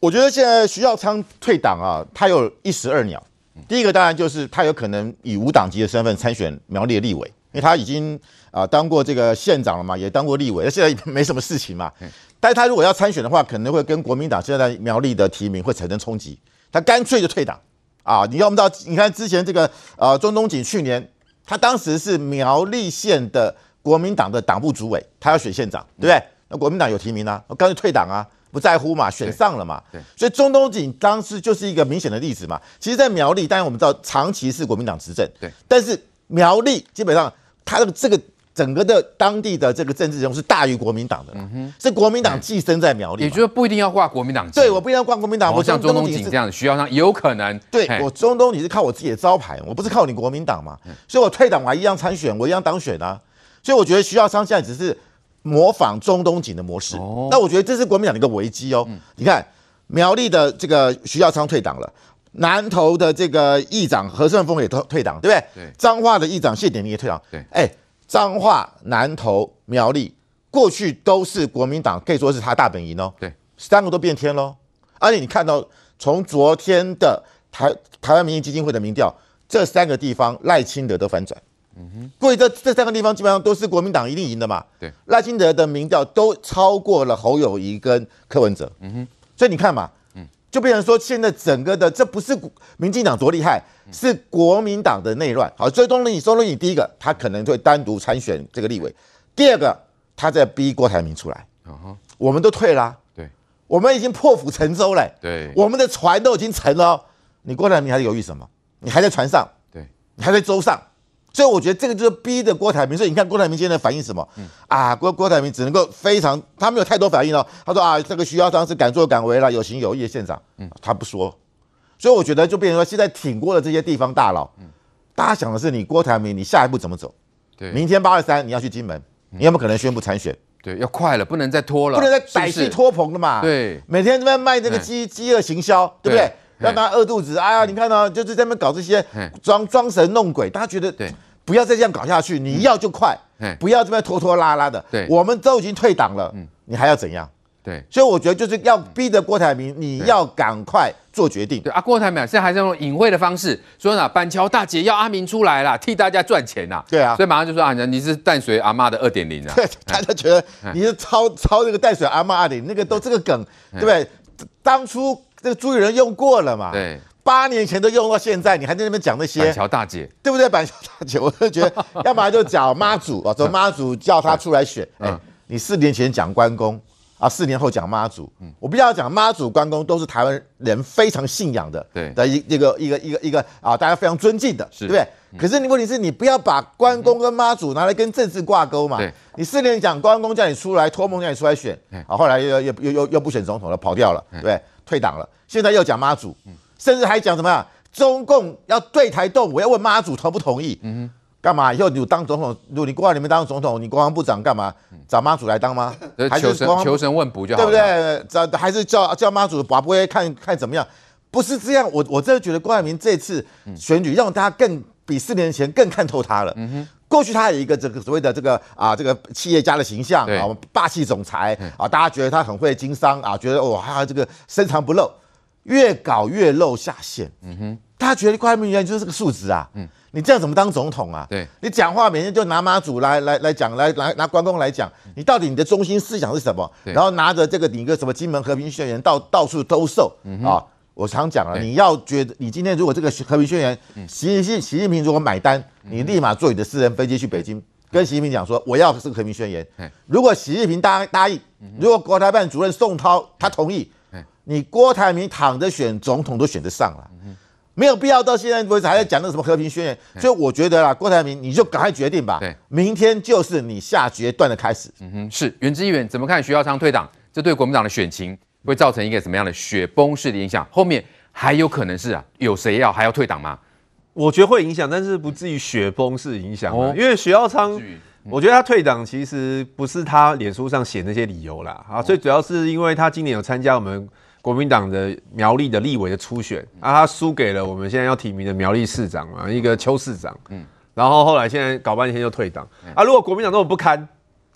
我觉得现在徐耀昌退党啊，他有一石二鸟。第一个当然就是他有可能以无党籍的身份参选苗栗的立委，因为他已经啊当过这个县长了嘛，也当过立委，那现在没什么事情嘛。但是他如果要参选的话，可能会跟国民党现在苗栗的提名会产生冲击，他干脆就退党。啊，你要不知道？你看之前这个呃，中东锦去年他当时是苗栗县的国民党的党部主委，他要选县长，对不对？那国民党有提名啊，我干脆退党啊，不在乎嘛，选上了嘛。对，所以中东锦当时就是一个明显的例子嘛。其实，在苗栗，当然我们知道长期是国民党执政，对，但是苗栗基本上他的这个整个的当地的这个政治人物是大于国民党的，是国民党寄生在苗栗，也就是不一定要挂国民党。对，我不一定要挂国民党。我像中东锦这样子，徐耀昌有可能。对我中东你是靠我自己的招牌，我不是靠你国民党嘛，所以我退党我还一样参选，我一样当选啊。所以我觉得徐耀昌现在只是模仿中东锦的模式，那我觉得这是国民党的一个危机哦。你看苗栗的这个徐耀昌退党了。南投的这个议长何胜峰也退退党，对不对？对。彰化的议长谢典林也退党，对。哎，彰化、南投、苗栗过去都是国民党，可以说是他大本营哦。对。三个都变天喽，而且你看到从昨天的台台湾民意基金会的民调，这三个地方赖清德都反转。嗯哼。过去这这三个地方基本上都是国民党一定赢的嘛。对。赖清德的民调都超过了侯友谊跟柯文哲。嗯哼。所以你看嘛。就变成说，现在整个的这不是民进党多厉害，是国民党的内乱。好，所以东林，东林，你第一个，他可能会单独参选这个立委；第二个，他在逼郭台铭出来。我们都退了，对，我们已经破釜沉舟了，对，我们的船都已经沉了，你郭台铭还在犹豫什么？你还在船上，对，你还在舟上。所以我觉得这个就是逼的郭台铭。所以你看郭台铭现在反应什么？嗯、啊，郭郭台铭只能够非常，他没有太多反应哦。他说啊，这个徐耀昌是敢作敢为了，有情有义的县长。嗯，他不说。所以我觉得就变成说，现在挺过了这些地方大佬，嗯，大家想的是你郭台铭，你下一步怎么走？对，明天八二三你要去金门，你有没有可能宣布参选？对，要快了，不能再拖了，不能再歹戏拖棚了嘛。对，每天在卖这个饥饥饿行销，对不对？让大家饿肚子，哎呀，你看到就是在那边搞这些装装神弄鬼，大家觉得对，不要再这样搞下去，你要就快，不要这边拖拖拉拉的。对，我们都已经退党了，你还要怎样？对，所以我觉得就是要逼着郭台铭，你要赶快做决定。对啊，郭台铭现在还是用隐晦的方式说呢，板桥大姐要阿明出来了，替大家赚钱呐。对啊，所以马上就说啊，你是淡水阿妈的二点零啊。对，大家觉得你是抄抄这个淡水阿妈二点零，那个都这个梗，对不对？当初。这个朱立伦用过了嘛？对，八年前都用到现在，你还在那边讲那些。板桥大姐，对不对？板桥大姐，我就觉得，要不然就讲妈祖啊，说妈祖叫他出来选。哎，你四年前讲关公啊，四年后讲妈祖，我不要讲妈祖、关公都是台湾人非常信仰的，对。的一一个一个一个一个啊，大家非常尊敬的，对不对？可是你问题是你不要把关公跟妈祖拿来跟政治挂钩嘛？你四年讲关公叫你出来，托梦叫你出来选，啊，后来又又又又又不选总统了，跑掉了，对？退党了，现在又讲妈祖，甚至还讲什么呀？中共要对台动武，要问妈祖同不同意？嗯哼，干嘛？以后你当总统，如果你国里面当总统，你国防部长干嘛？找妈祖来当吗？还是求神问卜就好，对不对？找还是叫叫妈祖，把不会看看怎么样？不是这样，我我真的觉得郭台铭这次选举让大家更比四年前更看透他了。嗯哼，过去他有一个这个所谓的这个啊这个企业家的形象啊，霸气总裁啊，大家觉得他很会经商啊，觉得哇他这个深藏不露，越搞越露下限。嗯哼，大家觉得郭台铭原来就是这个素质啊。嗯，你这样怎么当总统啊？对，你讲话每天就拿妈祖来来来讲，来来拿关公来讲，你到底你的中心思想是什么？然后拿着这个你个什么金门和平宣言到到处兜售啊。我常讲了，你要觉得你今天如果这个和平宣言，习近习习近平如果买单，你立马坐你的私人飞机去北京，跟习近平讲说我要这个和平宣言。如果习近平答答应，如果国台办主任宋涛他同意，你郭台铭躺着选总统都选得上了，没有必要到现在为止还在讲那个什么和平宣言。所以我觉得啦，郭台铭你就赶快决定吧，明天就是你下决断的开始。嗯哼，是元之议员怎么看徐耀昌退党？这对国民党的选情？会造成一个什么样的雪崩式的影响？后面还有可能是啊，有谁要还要退党吗？我觉得会影响，但是不至于雪崩式影响。哦，因为徐耀昌，嗯、我觉得他退党其实不是他脸书上写那些理由啦，啊，最主要是因为他今年有参加我们国民党的苗栗的立委的初选，啊，他输给了我们现在要提名的苗栗市长嘛，一个邱市长，嗯，然后后来现在搞半天就退党，啊，如果国民党那么不堪，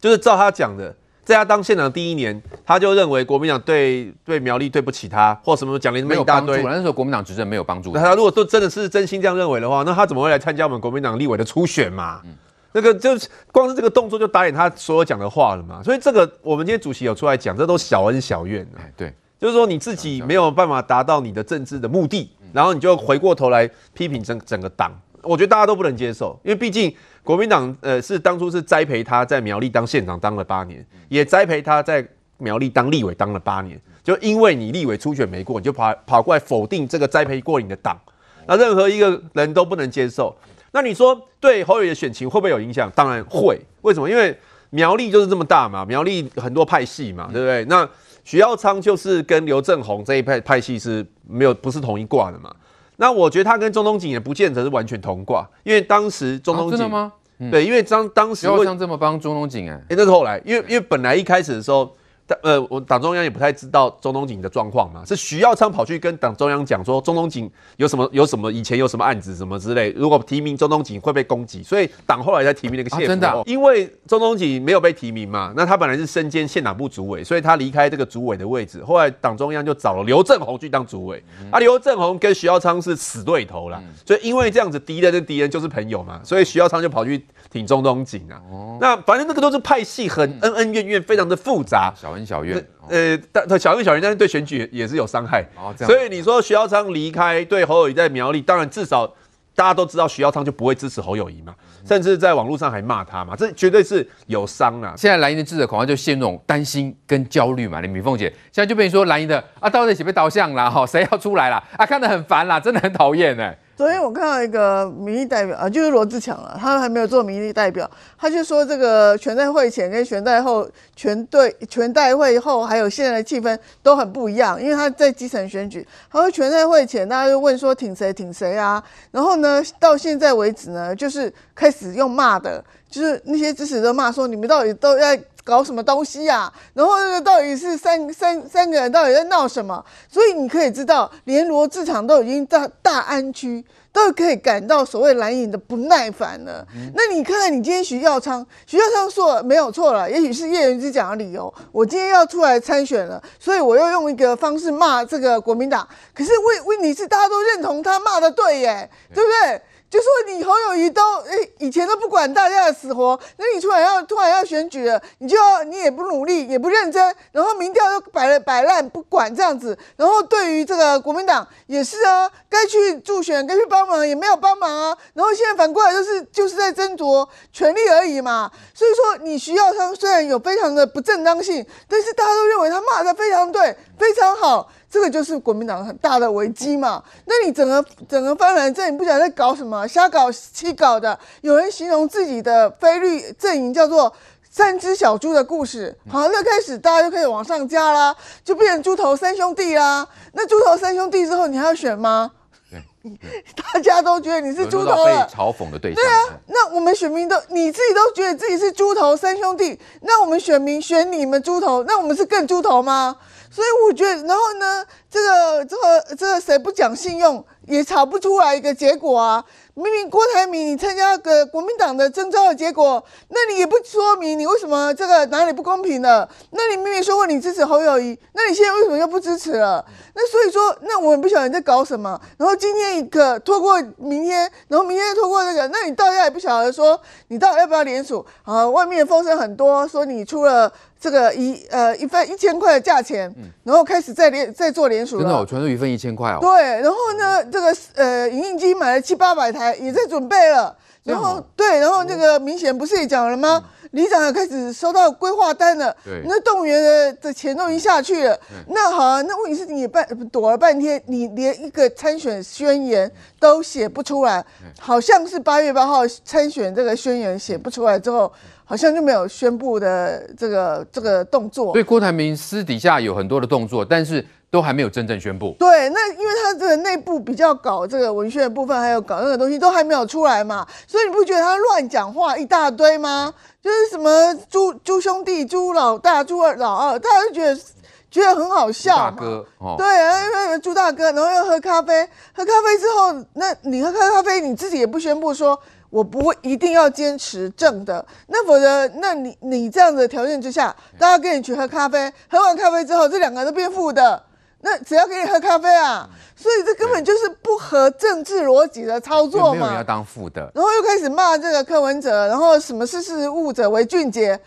就是照他讲的。在他当县长第一年，他就认为国民党对对苗栗对不起他，或什么奖励那么一大堆。那时候国民党执政没有帮助。那他如果都真的是真心这样认为的话，那他怎么会来参加我们国民党立委的初选嘛？嗯、那个就是光是这个动作就打脸他所有讲的话了嘛。所以这个我们今天主席有出来讲，这都小恩小怨、啊。对，就是说你自己没有办法达到你的政治的目的，然后你就回过头来批评整整个党。我觉得大家都不能接受，因为毕竟。国民党呃是当初是栽培他在苗栗当县长当了八年，也栽培他在苗栗当立委当了八年，就因为你立委初选没过，你就跑跑过来否定这个栽培过你的党，那任何一个人都不能接受。那你说对侯友的选情会不会有影响？当然会。为什么？因为苗栗就是这么大嘛，苗栗很多派系嘛，对不对？那许耀昌就是跟刘政鸿这一派派系是没有不是同一挂的嘛。那我觉得他跟中东锦也不见得是完全同挂，因为当时中东锦、啊、真的吗？对，因为当当时许耀昌这么帮中东锦哎，哎，那是后来，因为因为本来一开始的时候。呃，我党中央也不太知道中东锦的状况嘛，是徐耀昌跑去跟党中央讲说，中东锦有什么有什么以前有什么案子什么之类，如果提名中东锦会被攻击，所以党后来才提名那个谢福、啊。真的、啊，因为中东锦没有被提名嘛，那他本来是身兼县党部主委，所以他离开这个主委的位置，后来党中央就找了刘政鸿去当主委，嗯、啊，刘政鸿跟徐耀昌是死对头啦，嗯、所以因为这样子敌人跟敌人就是朋友嘛，所以徐耀昌就跑去挺中东锦啊，哦、那反正那个都是派系很恩恩怨怨，非常的复杂，小恩小怨。呃，但小恩小怨，但是对选举也是有伤害。哦，这样。所以你说徐耀昌离开，对侯友谊在苗栗，当然至少大家都知道徐耀昌就不会支持侯友谊嘛，嗯、甚至在网络上还骂他嘛，这绝对是有伤啊。现在蓝营的记者恐怕就陷入担心跟焦虑嘛。你米凤姐现在就被你说蓝营的啊，到底谁被导向了？哈，谁要出来了？啊，看得很烦啦，真的很讨厌哎。昨天我看到一个民意代表啊，就是罗志强了，他还没有做民意代表，他就说这个全代会前跟全代后，全对全代会后还有现在的气氛都很不一样，因为他在基层选举，他说全代会前大家就问说挺谁挺谁啊，然后呢到现在为止呢，就是开始用骂的，就是那些支持者骂说你们到底都在。搞什么东西呀、啊？然后那个到底是三三三个人到底在闹什么？所以你可以知道，连罗志祥都已经在大安区都可以感到所谓蓝营的不耐烦了。嗯、那你看看你今天徐耀昌，徐耀昌说没有错了，也许是叶元之讲的理由。我今天要出来参选了，所以我要用一个方式骂这个国民党。可是问问题是，大家都认同他骂的对耶，对不对？就说你侯友宜都诶，以前都不管大家的死活，那你突然要突然要选举了，你就要你也不努力也不认真，然后民调又摆了摆烂不管这样子，然后对于这个国民党也是啊，该去助选该去帮忙也没有帮忙啊，然后现在反过来就是就是在争夺权力而已嘛，所以说你需要他虽然有非常的不正当性，但是大家都认为他骂的非常对，非常好。这个就是国民党很大的危机嘛？那你整个整个翻蓝阵，你不晓得在搞什么，瞎搞七搞的。有人形容自己的非律阵营叫做“三只小猪”的故事。好，那开始大家就可以往上加啦，就变成猪头三兄弟啦。那猪头三兄弟之后，你还要选吗？对，大家都觉得你是猪头了。嘲讽的对象。对啊，那我们选民都你自己都觉得自己是猪头三兄弟，那我们选民选你们猪头，那我们是更猪头吗？所以我觉得，然后呢，这个这个这个谁不讲信用，也吵不出来一个结果啊。明明郭台铭你参加个国民党的征召的结果，那你也不说明你为什么这个哪里不公平了？那你明明说过你支持侯友谊，那你现在为什么又不支持了？那所以说，那我们不晓得你在搞什么。然后今天一个拖过明天，然后明天拖过那个，那你到现在也不晓得说你到底要不要联署啊？外面的风声很多，说你出了这个一呃一份一千块的价钱，然后开始在联在做联署了。真的，我传出一份一千块哦。对，然后呢，这个呃影印机买了七八百台。也在准备了，然后对，然后那个明显不是也讲了吗？里长也开始收到规划单了，对，那动员的的钱都已经下去了。那好啊，那问题是你也半躲了半天，你连一个参选宣言都写不出来，好像是八月八号参选这个宣言写不出来之后，好像就没有宣布的这个这个动作。对，郭台铭私底下有很多的动作，但是。都还没有真正宣布。对，那因为他这个内部比较搞这个文宣的部分，还有搞那个东西都还没有出来嘛，所以你不觉得他乱讲话一大堆吗？就是什么猪猪兄弟、猪老大、猪二老二，大家就觉得觉得很好笑。大哥，哦、对啊，因为猪大哥，然后又喝咖啡，喝咖啡之后，那你喝咖啡，你自己也不宣布说，我不会一定要坚持正的，那否则，那你你这样的条件之下，大家跟你去喝咖啡，喝完咖啡之后，这两个人都变负的。那只要给你喝咖啡啊，所以这根本就是不合政治逻辑的操作嘛。没有人要当副的，然后又开始骂这个柯文哲，然后什么识时务者为俊杰，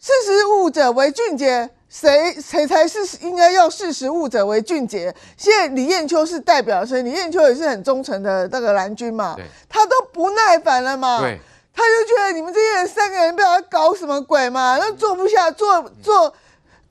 识时务者为俊杰，谁谁才是应该要识时务者为俊杰？现在李彦秋是代表，所以李彦秋也是很忠诚的那个蓝军嘛，他都不耐烦了嘛，他就觉得你们这些人三个人不知道搞什么鬼嘛，那坐不下，坐坐。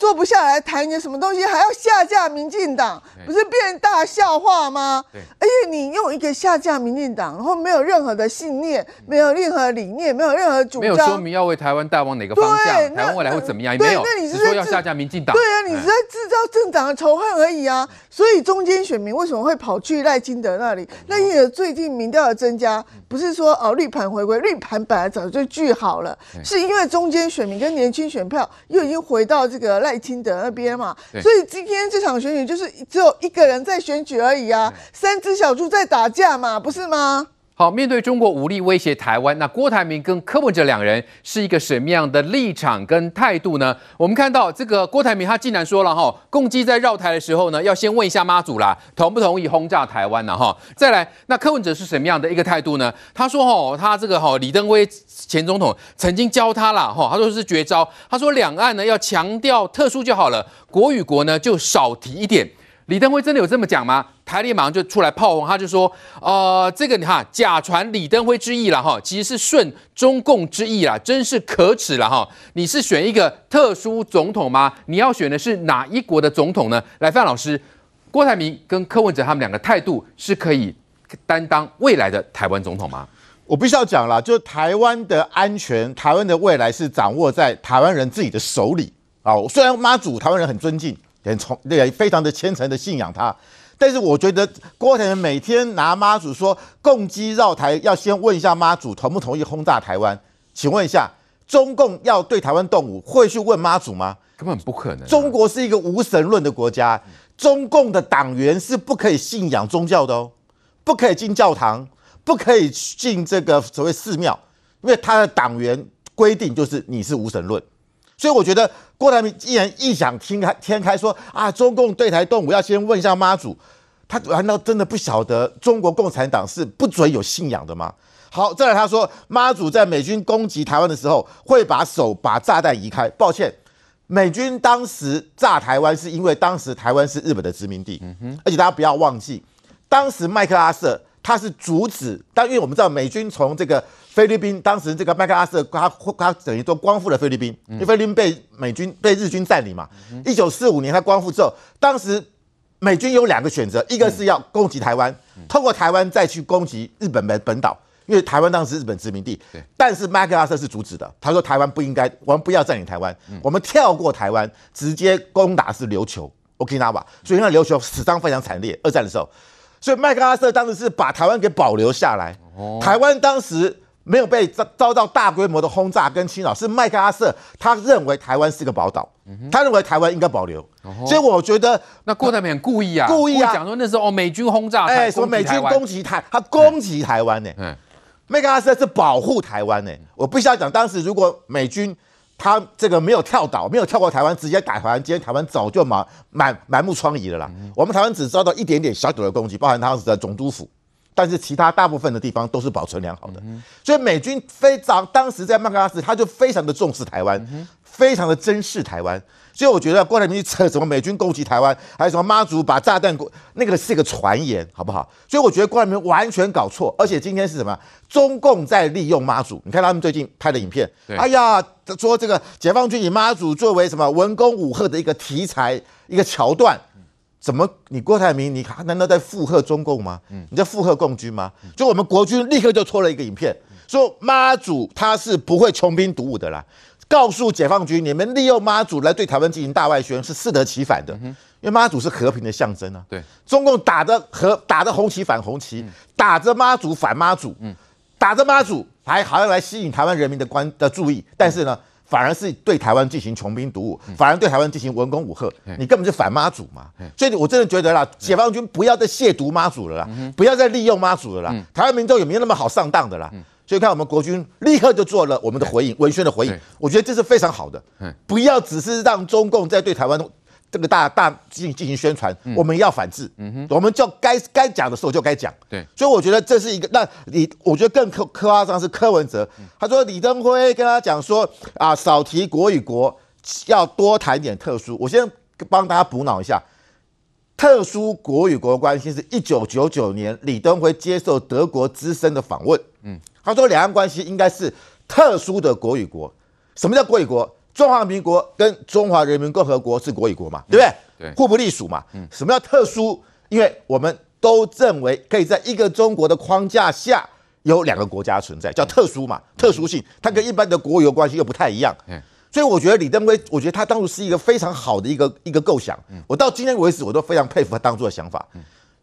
坐不下来谈一个什么东西，还要下架民进党，不是变大笑话吗？对，而且你用一个下架民进党，然后没有任何的信念，没有任何理念，没有任何主张，没有说明要为台湾带往哪个方向，台湾未来会怎么样？没有，那你是说要下架民进党？对啊，你是在制造政党的仇恨而已啊！所以中间选民为什么会跑去赖清德那里？赖清德最近民调的增加，不是说哦绿盘回归，绿盘本来早就聚好了，是因为中间选民跟年轻选票又已经回到这个赖清德那边嘛，所以今天这场选举就是只有一个人在选举而已啊，三只小猪在打架嘛，不是吗？好，面对中国武力威胁台湾，那郭台铭跟柯文哲两人是一个什么样的立场跟态度呢？我们看到这个郭台铭他竟然说了哈，共机在绕台的时候呢，要先问一下妈祖啦，同不同意轰炸台湾呢？哈，再来，那柯文哲是什么样的一个态度呢？他说哈，他这个哈李登辉前总统曾经教他了哈，他说是绝招，他说两岸呢要强调特殊就好了，国与国呢就少提一点。李登辉真的有这么讲吗？台联马上就出来炮轰，他就说，呃，这个你看假传李登辉之意了哈，其实是顺中共之意啦，真是可耻了哈！你是选一个特殊总统吗？你要选的是哪一国的总统呢？来，范老师，郭台铭跟柯文哲他们两个态度是可以担当未来的台湾总统吗？我必须要讲啦，就台湾的安全，台湾的未来是掌握在台湾人自己的手里啊！虽然妈祖台湾人很尊敬。很崇，也非常的虔诚的信仰他，但是我觉得郭台铭每天拿妈祖说共机绕台，要先问一下妈祖同不同意轰炸台湾。请问一下，中共要对台湾动武，会去问妈祖吗？根本不可能。中国是一个无神论的国家，中共的党员是不可以信仰宗教的哦，不可以进教堂，不可以进这个所谓寺庙，因为他的党员规定就是你是无神论。所以我觉得郭台铭既然异想天开，天开说啊，中共对台动武要先问一下妈祖，他难道真的不晓得中国共产党是不准有信仰的吗？好，再来他说妈祖在美军攻击台湾的时候会把手把炸弹移开。抱歉，美军当时炸台湾是因为当时台湾是日本的殖民地，而且大家不要忘记，当时麦克阿瑟他是阻止，但因为我们知道美军从这个。菲律宾当时这个麦克阿瑟，他他等于说光复了菲律宾，因为菲律宾被美军被日军占领嘛。一九四五年他光复之后，当时美军有两个选择，一个是要攻击台湾，透过台湾再去攻击日本本本岛，因为台湾当时是日本殖民地。但是麦克阿瑟是阻止的，他说台湾不应该，我们不要占领台湾，我们跳过台湾，直接攻打是琉球，Okinawa。所以那琉球死伤非常惨烈，二战的时候，所以麦克阿瑟当时是把台湾给保留下来，台湾当时。没有被遭遭到大规模的轰炸跟侵扰，是麦克阿瑟他认为台湾是个宝岛，他认为台湾应该保留，所以我觉得那郭台铭很故意啊，故意啊，讲说那时候哦美军轰炸，哎，什么美军攻击台，他攻击台湾呢？嗯，麦克阿瑟是保护台湾呢。我必须要讲，当时如果美军他这个没有跳岛，没有跳过台湾，直接打台湾，今天台湾早就满满满目疮痍了啦。我们台湾只遭到一点点小小的攻击，包含当时的总督府。但是其他大部分的地方都是保存良好的，所以美军非常当时在麦克阿瑟，他就非常的重视台湾，非常的珍视台湾。所以我觉得郭台铭扯什么美军攻击台湾，还有什么妈祖把炸弹，那个是一个传言，好不好？所以我觉得郭台铭完全搞错。而且今天是什么？中共在利用妈祖。你看他们最近拍的影片，哎呀，说这个解放军以妈祖作为什么文攻武赫的一个题材，一个桥段。怎么？你郭台铭，你难道在附和中共吗？你在附和共军吗？就我们国军立刻就拖了一个影片，说妈祖他是不会穷兵黩武的啦，告诉解放军，你们利用妈祖来对台湾进行大外宣是适得其反的，因为妈祖是和平的象征啊。对，中共打着和打着红旗反红旗，打着妈祖反妈祖，打着妈祖还好像来吸引台湾人民的关的注意，但是呢？反而是对台湾进行穷兵黩武，反而对台湾进行文攻武吓，你根本就反妈祖嘛！所以我真的觉得啦，解放军不要再亵渎妈祖了啦，不要再利用妈祖了啦。台湾民众有没有那么好上当的啦？所以看我们国军立刻就做了我们的回应，文宣的回应，我觉得这是非常好的。不要只是让中共在对台湾。这个大大进进行宣传，我们要反制，我们就该该讲的时候就该讲。对，所以我觉得这是一个，那你我觉得更苛夸张是柯文哲，他说李登辉跟他讲说啊，少提国与国，要多谈点特殊。我先帮大家补脑一下，特殊国与国关系是一九九九年李登辉接受德国之声的访问，嗯，他说两岸关系应该是特殊的国与国。什么叫国与国？中华民国跟中华人民共和国是国与国嘛，对不对？对互不隶属嘛。什么叫特殊？因为我们都认为可以在一个中国的框架下有两个国家存在，叫特殊嘛，特殊性，它跟一般的国有关系又不太一样。所以我觉得李登辉，我觉得他当初是一个非常好的一个一个构想。我到今天为止，我都非常佩服他当初的想法。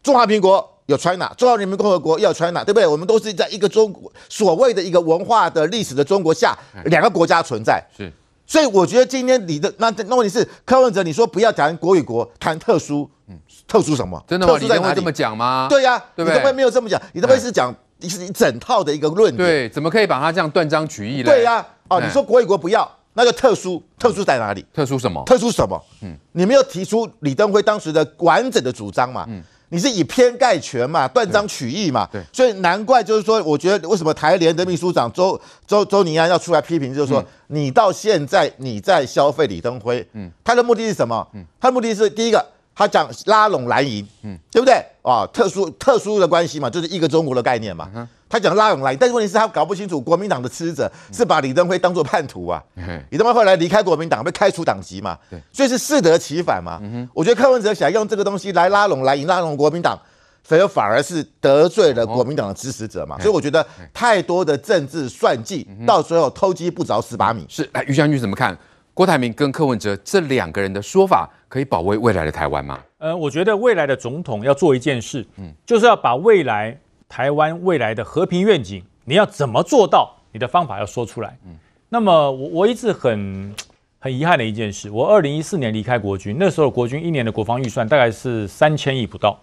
中华民国有 China，中华人民共和国也有 China，对不对？我们都是在一个中国所谓的一个文化的历史的中国下，两个国家存在。是，所以我觉得今天你的那那问题是柯文哲，你说不要谈国与国，谈特殊，嗯特殊什么？真的吗？特殊在哪里？李登辉这么讲吗？对呀、啊，对不对？李登辉没有这么讲，你都会是讲是一整套的一个论点。对，怎么可以把它这样断章取义呢？对呀、啊，哦，你说国与国不要，那就特殊，特殊在哪里？特殊什么？特殊什么？嗯，你没有提出李登辉当时的完整的主张嘛？嗯。你是以偏概全嘛，断章取义嘛，对，所以难怪就是说，我觉得为什么台联的秘书长周周周宁安要出来批评，就是说你到现在你在消费李登辉，嗯，他的目的是什么？嗯，他的目的是第一个。他讲拉拢蓝营，嗯，对不对？啊，特殊特殊的关系嘛，就是一个中国的概念嘛。嗯、他讲拉拢来，但是问题是他搞不清楚国民党的支持者是把李登辉当作叛徒啊。嗯、李登辉后来离开国民党，被开除党籍嘛。所以是适得其反嘛。嗯、我觉得柯文哲想用这个东西来拉拢来引，拉拢国民党，所以反而是得罪了国民党的支持者嘛。哦、所以我觉得太多的政治算计，嗯、到最后偷鸡不着蚀把米。是，来，于将军怎么看？郭台铭跟柯文哲这两个人的说法，可以保卫未来的台湾吗？呃，我觉得未来的总统要做一件事，嗯，就是要把未来台湾未来的和平愿景，你要怎么做到？你的方法要说出来。嗯，那么我我一直很很遗憾的一件事，我二零一四年离开国军，那时候国军一年的国防预算大概是三千亿不到，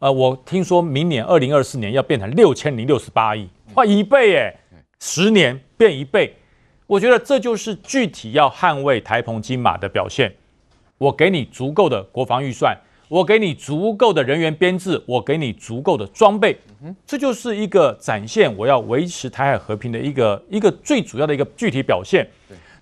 呃，我听说明年二零二四年要变成六千零六十八亿，哇，一倍耶，十年变一倍。我觉得这就是具体要捍卫台澎金马的表现。我给你足够的国防预算，我给你足够的人员编制，我给你足够的装备，这就是一个展现我要维持台海和平的一个一个最主要的一个具体表现。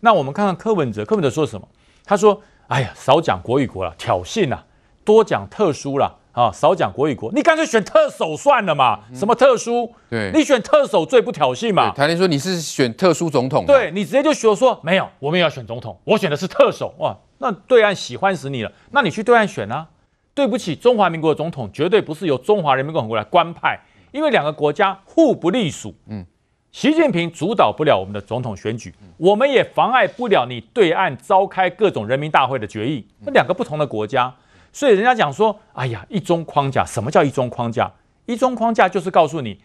那我们看看柯文哲，柯文哲说什么？他说：“哎呀，少讲国与国了，挑衅啊，多讲特殊了。”啊，少讲国与国，你干脆选特首算了嘛？什么特殊？对，你选特首最不挑衅嘛？台联说你是选特殊总统，对，你直接就说说没有，我们也要选总统，我选的是特首哇，那对岸喜欢死你了，那你去对岸选啊？对不起，中华民国的总统绝对不是由中华人民共和国来官派，因为两个国家互不隶属。嗯，习近平主导不了我们的总统选举，我们也妨碍不了你对岸召开各种人民大会的决议。那两个不同的国家。所以人家讲说，哎呀，一中框架，什么叫一中框架？一中框架就是告诉你，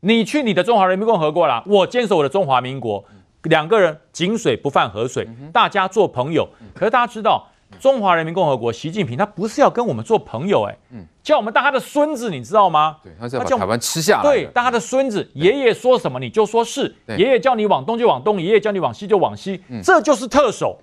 你去你的中华人民共和国啦，我坚守我的中华民国，两个人井水不犯河水，大家做朋友。可是大家知道，中华人民共和国习近平他不是要跟我们做朋友，哎，叫我们当他的孙子，你知道吗？对，他是要把台湾吃下来。对，当他的孙子，爷爷说什么你就说是，爷爷叫你往东就往东，爷爷叫你往西就往西，这就是特首。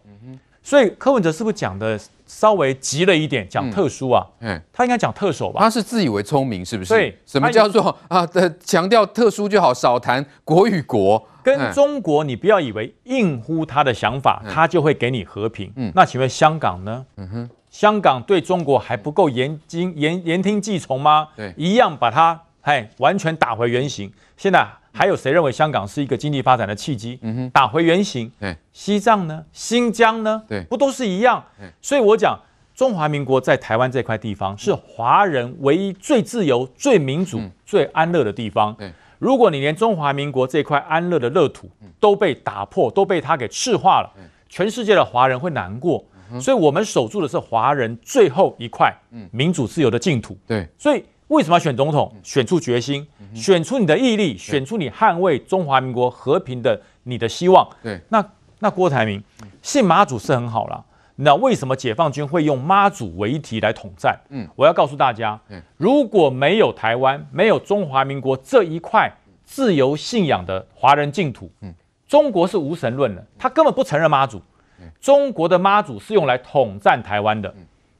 所以柯文哲是不是讲的稍微急了一点？讲特殊啊？嗯，他应该讲特首吧？他是自以为聪明，是不是？对，什么叫做啊？强调特殊就好，少谈国与国。跟中国，你不要以为应乎他的想法，他就会给你和平。嗯，那请问香港呢？嗯哼，香港对中国还不够言听言言听计从吗？对，一样把它哎完全打回原形。现在。还有谁认为香港是一个经济发展的契机？嗯哼，打回原形。对，西藏呢？新疆呢？对，不都是一样？所以我讲中华民国在台湾这块地方是华人唯一最自由、最民主、最安乐的地方。如果你连中华民国这块安乐的乐土都被打破，都被他给赤化了，全世界的华人会难过。所以我们守住的是华人最后一块民主自由的净土。对，所以。为什么要选总统？选出决心，选出你的毅力，选出你捍卫中华民国和平的你的希望。对，那那郭台铭信马祖是很好了。那为什么解放军会用妈祖为题来统战？嗯，我要告诉大家，如果没有台湾，没有中华民国这一块自由信仰的华人净土，嗯，中国是无神论的，他根本不承认妈祖。中国的妈祖是用来统战台湾的。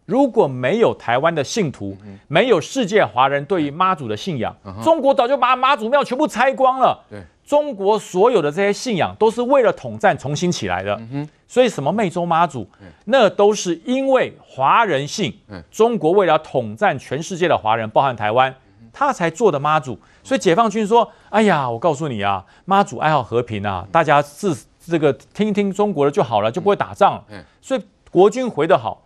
如果没有台湾的信徒，没有世界华人对于妈祖的信仰，中国早就把妈祖庙全部拆光了。对，中国所有的这些信仰都是为了统战重新起来的。所以什么湄洲妈祖，那都是因为华人性，中国为了统战全世界的华人，包含台湾，他才做的妈祖。所以解放军说：“哎呀，我告诉你啊，妈祖爱好和平啊，大家自。”这个听听中国的就好了，就不会打仗所以国军回得好，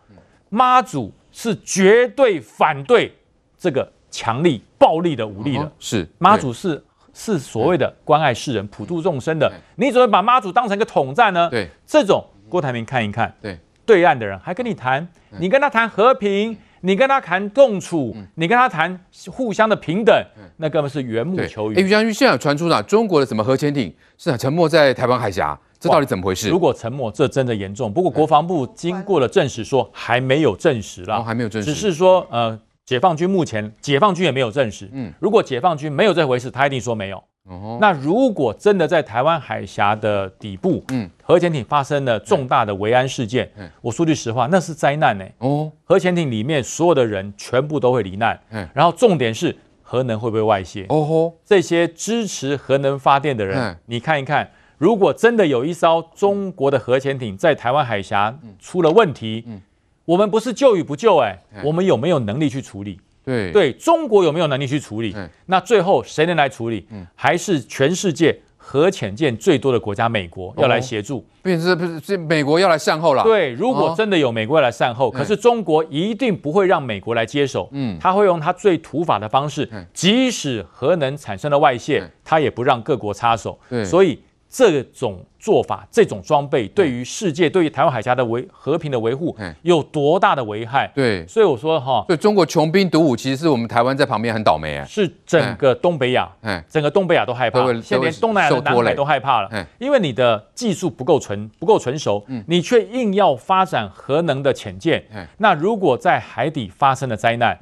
妈祖是绝对反对这个强力暴力的武力的。是妈祖是是所谓的关爱世人、普度众生的。你怎么把妈祖当成一个统战呢？对，这种郭台铭看一看，对，对岸的人还跟你谈，你跟他谈和平。你跟他谈共处，嗯、你跟他谈互相的平等，嗯、那根本是缘木求鱼。哎，于将军，现在有传出了，中国的什么核潜艇是沉没在台湾海峡，这到底怎么回事？如果沉没，这真的严重。不过国防部经过了证实，说还没有证实啦，哦，还没有证实，只是说呃，解放军目前解放军也没有证实。嗯，如果解放军没有这回事，他一定说没有。哦，那如果真的在台湾海峡的底部，嗯，核潜艇发生了重大的维安事件，嗯，我说句实话，那是灾难呢。哦，核潜艇里面所有的人全部都会罹难。嗯，然后重点是核能会不会外泄？哦吼，这些支持核能发电的人，你看一看，如果真的有一艘中国的核潜艇在台湾海峡出了问题，嗯，我们不是救与不救，哎，我们有没有能力去处理？对对，中国有没有能力去处理？嗯、那最后谁能来处理？嗯、还是全世界核潜舰最多的国家美国要来协助？不是不是，是美国要来善后了。对，如果真的有美国要来善后，哦、可是中国一定不会让美国来接手。嗯，他会用他最土法的方式，嗯、即使核能产生了外泄，他也不让各国插手。对，所以。这种做法，这种装备对于世界、对于台湾海峡的维和平的维护有多大的危害？对，所以我说哈，对中国穷兵黩武，其实是我们台湾在旁边很倒霉啊。是整个东北亚，整个东北亚都害怕，现在连东南亚的南海都害怕了，因为你的技术不够纯，不够成熟，你却硬要发展核能的潜舰，那如果在海底发生了灾难。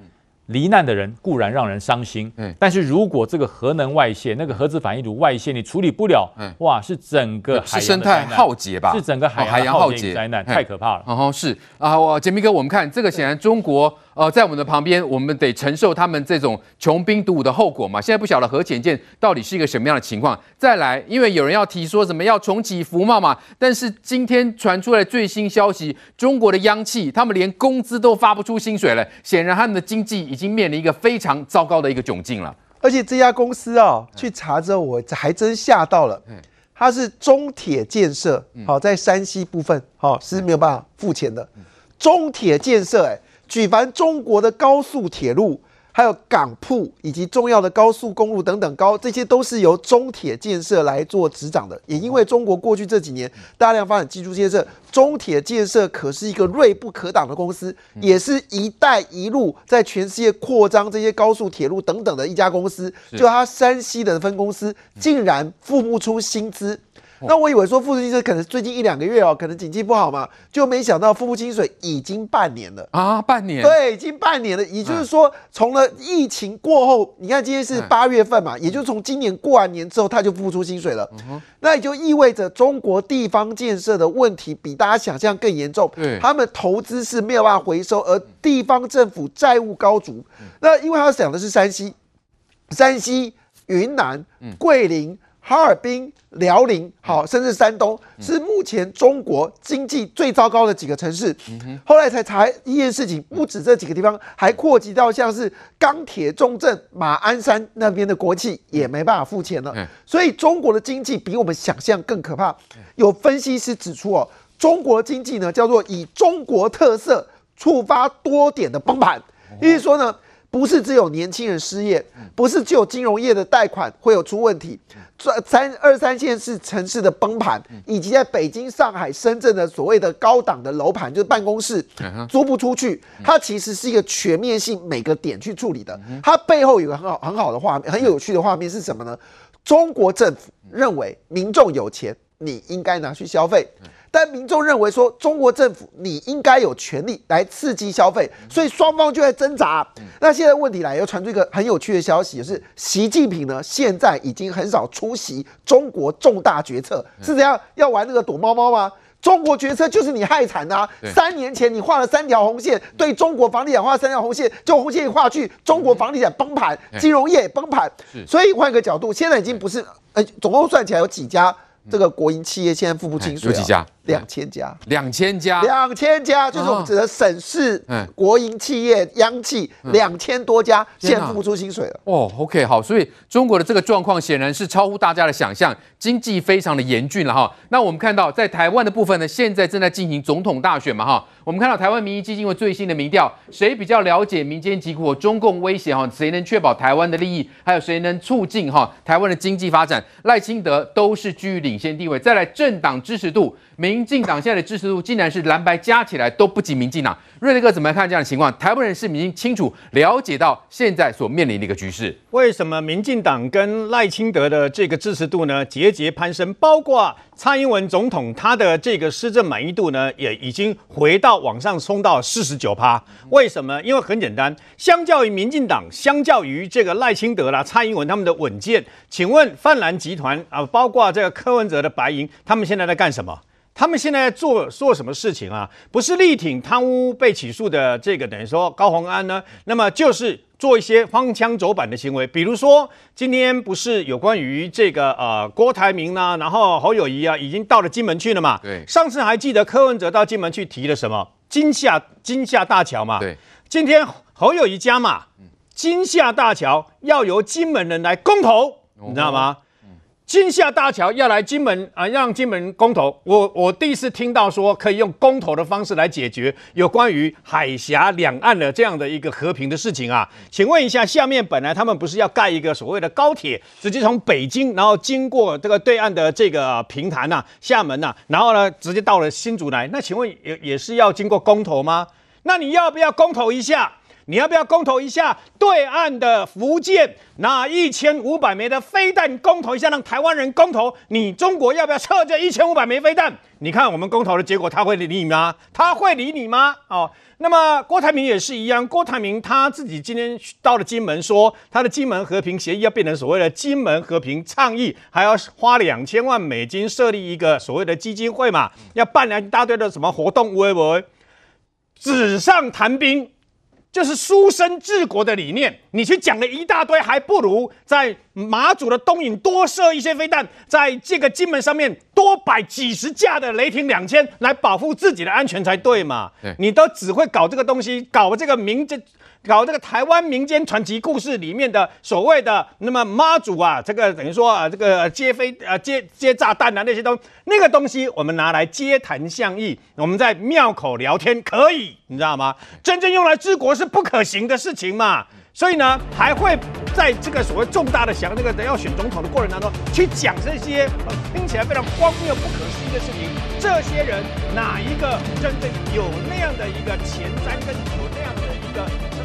罹难的人固然让人伤心，嗯，但是如果这个核能外泄，那个核子反应炉外泄，你处理不了，嗯，哇，是整个海洋生态浩劫吧？是整个海洋浩劫灾难，太可怕了。哦，是啊，我杰明哥，我们看这个，显然中国。呃，在我们的旁边，我们得承受他们这种穷兵黩武的后果嘛。现在不晓得核潜舰到底是一个什么样的情况。再来，因为有人要提说什么要重启服贸嘛，但是今天传出来最新消息，中国的央企他们连工资都发不出薪水了，显然他们的经济已经面临一个非常糟糕的一个窘境了。而且这家公司啊、哦，去查之后我还真吓到了，它是中铁建设，好，在山西部分，好是没有办法付钱的。中铁建设，哎。举凡中国的高速铁路，还有港铺以及重要的高速公路等等高，这些都是由中铁建设来做执掌的。也因为中国过去这几年大量发展基础建设，中铁建设可是一个锐不可挡的公司，也是一带一路在全世界扩张这些高速铁路等等的一家公司。就他山西的分公司竟然付不出薪资。那我以为说付不出薪水可能最近一两个月哦，可能经济不好嘛，就没想到付不出薪水已经半年了啊，半年，对，已经半年了。也就是说，从了疫情过后，你看今天是八月份嘛，也就是从今年过完年之后，他就付不出薪水了。那也就意味着中国地方建设的问题比大家想象更严重。对，他们投资是没有办法回收，而地方政府债务高筑。那因为他想的是山西、山西、云南、桂林。哈尔滨、辽宁，好，甚至山东，是目前中国经济最糟糕的几个城市。后来才查一件事情，不止这几个地方，还扩及到像是钢铁重镇马鞍山那边的国企也没办法付钱了。所以中国的经济比我们想象更可怕。有分析师指出哦，中国经济呢叫做以中国特色触发多点的崩盘，意思说呢，不是只有年轻人失业，不是只有金融业的贷款会有出问题。三二三线市城市的崩盘，以及在北京、上海、深圳的所谓的高档的楼盘，就是办公室租不出去，它其实是一个全面性每个点去处理的。它背后有个很好很好的画面，很有趣的画面是什么呢？中国政府认为民众有钱，你应该拿去消费。但民众认为说，中国政府你应该有权利来刺激消费，所以双方就在挣扎。那现在问题来，又传出一个很有趣的消息，就是习近平呢现在已经很少出席中国重大决策，是怎样要玩那个躲猫猫吗？中国决策就是你害惨的啊！三年前你画了三条红线，对中国房地产画三条红线，就红线一画去，中国房地产崩盘，金融业也崩盘。所以换个角度，现在已经不是，呃，总共算起来有几家。这个国营企业现在付不清水，有几家？两千家，两千家，两千家，就是我们指的省市、国营企业、央企，两千多家，现付不出薪水了。哦，OK，好，所以中国的这个状况显然是超乎大家的想象，经济非常的严峻了哈。那我们看到在台湾的部分呢，现在正在进行总统大选嘛哈。我们看到台湾民意基金会最新的民调，谁比较了解民间疾苦、中共威胁哈？谁能确保台湾的利益？还有谁能促进哈台湾的经济发展？赖清德都是居于领先地位。再来政党支持度。民进党现在的支持度竟然是蓝白加起来都不及民进党，瑞德哥怎么看这样的情况？台湾人是已经清楚了解到现在所面临的一个局势。为什么民进党跟赖清德的这个支持度呢节节攀升？包括蔡英文总统他的这个施政满意度呢也已经回到往上冲到四十九趴。为什么？因为很简单，相较于民进党，相较于这个赖清德啦、蔡英文他们的稳健，请问泛蓝集团啊，包括这个柯文哲的白银，他们现在在干什么？他们现在做做什么事情啊？不是力挺贪污被起诉的这个等于说高宏安呢？那么就是做一些荒腔走板的行为，比如说今天不是有关于这个呃郭台铭呢，然后侯友谊啊已经到了金门去了嘛？对。上次还记得柯文哲到金门去提了什么？金厦金厦大桥嘛？对。今天侯友谊加嘛，金厦大桥要由金门人来公投，你知道吗？金厦大桥要来金门啊，让金门公投。我我第一次听到说可以用公投的方式来解决有关于海峡两岸的这样的一个和平的事情啊。请问一下，下面本来他们不是要盖一个所谓的高铁，直接从北京，然后经过这个对岸的这个平潭呐、厦门呐、然后呢直接到了新竹来？那请问也也是要经过公投吗？那你要不要公投一下？你要不要公投一下对岸的福建拿一千五百枚的飞弹公投一下，让台湾人公投？你中国要不要撤这一千五百枚飞弹？你看我们公投的结果，他会理你吗？他会理你吗？哦，那么郭台铭也是一样，郭台铭他自己今天到了金门，说他的金门和平协议要变成所谓的金门和平倡议，还要花两千万美金设立一个所谓的基金会嘛，要办了一大堆的什么活动，会不会？纸上谈兵。就是书生治国的理念，你去讲了一大堆，还不如在马祖的东引多设一些飞弹，在这个金门上面多摆几十架的雷霆两千来保护自己的安全才对嘛？对你都只会搞这个东西，搞这个民间。搞这个台湾民间传奇故事里面的所谓的那么妈祖啊，这个等于说啊，这个接飞啊接接炸弹啊那些东，那个东西我们拿来街谈巷议，我们在庙口聊天可以，你知道吗？真正用来治国是不可行的事情嘛。所以呢，还会在这个所谓重大的想这个要选总统的过程当中去讲这些听起来非常荒谬不可思议的事情。这些人哪一个真正有那样的一个前瞻跟有那样的一个？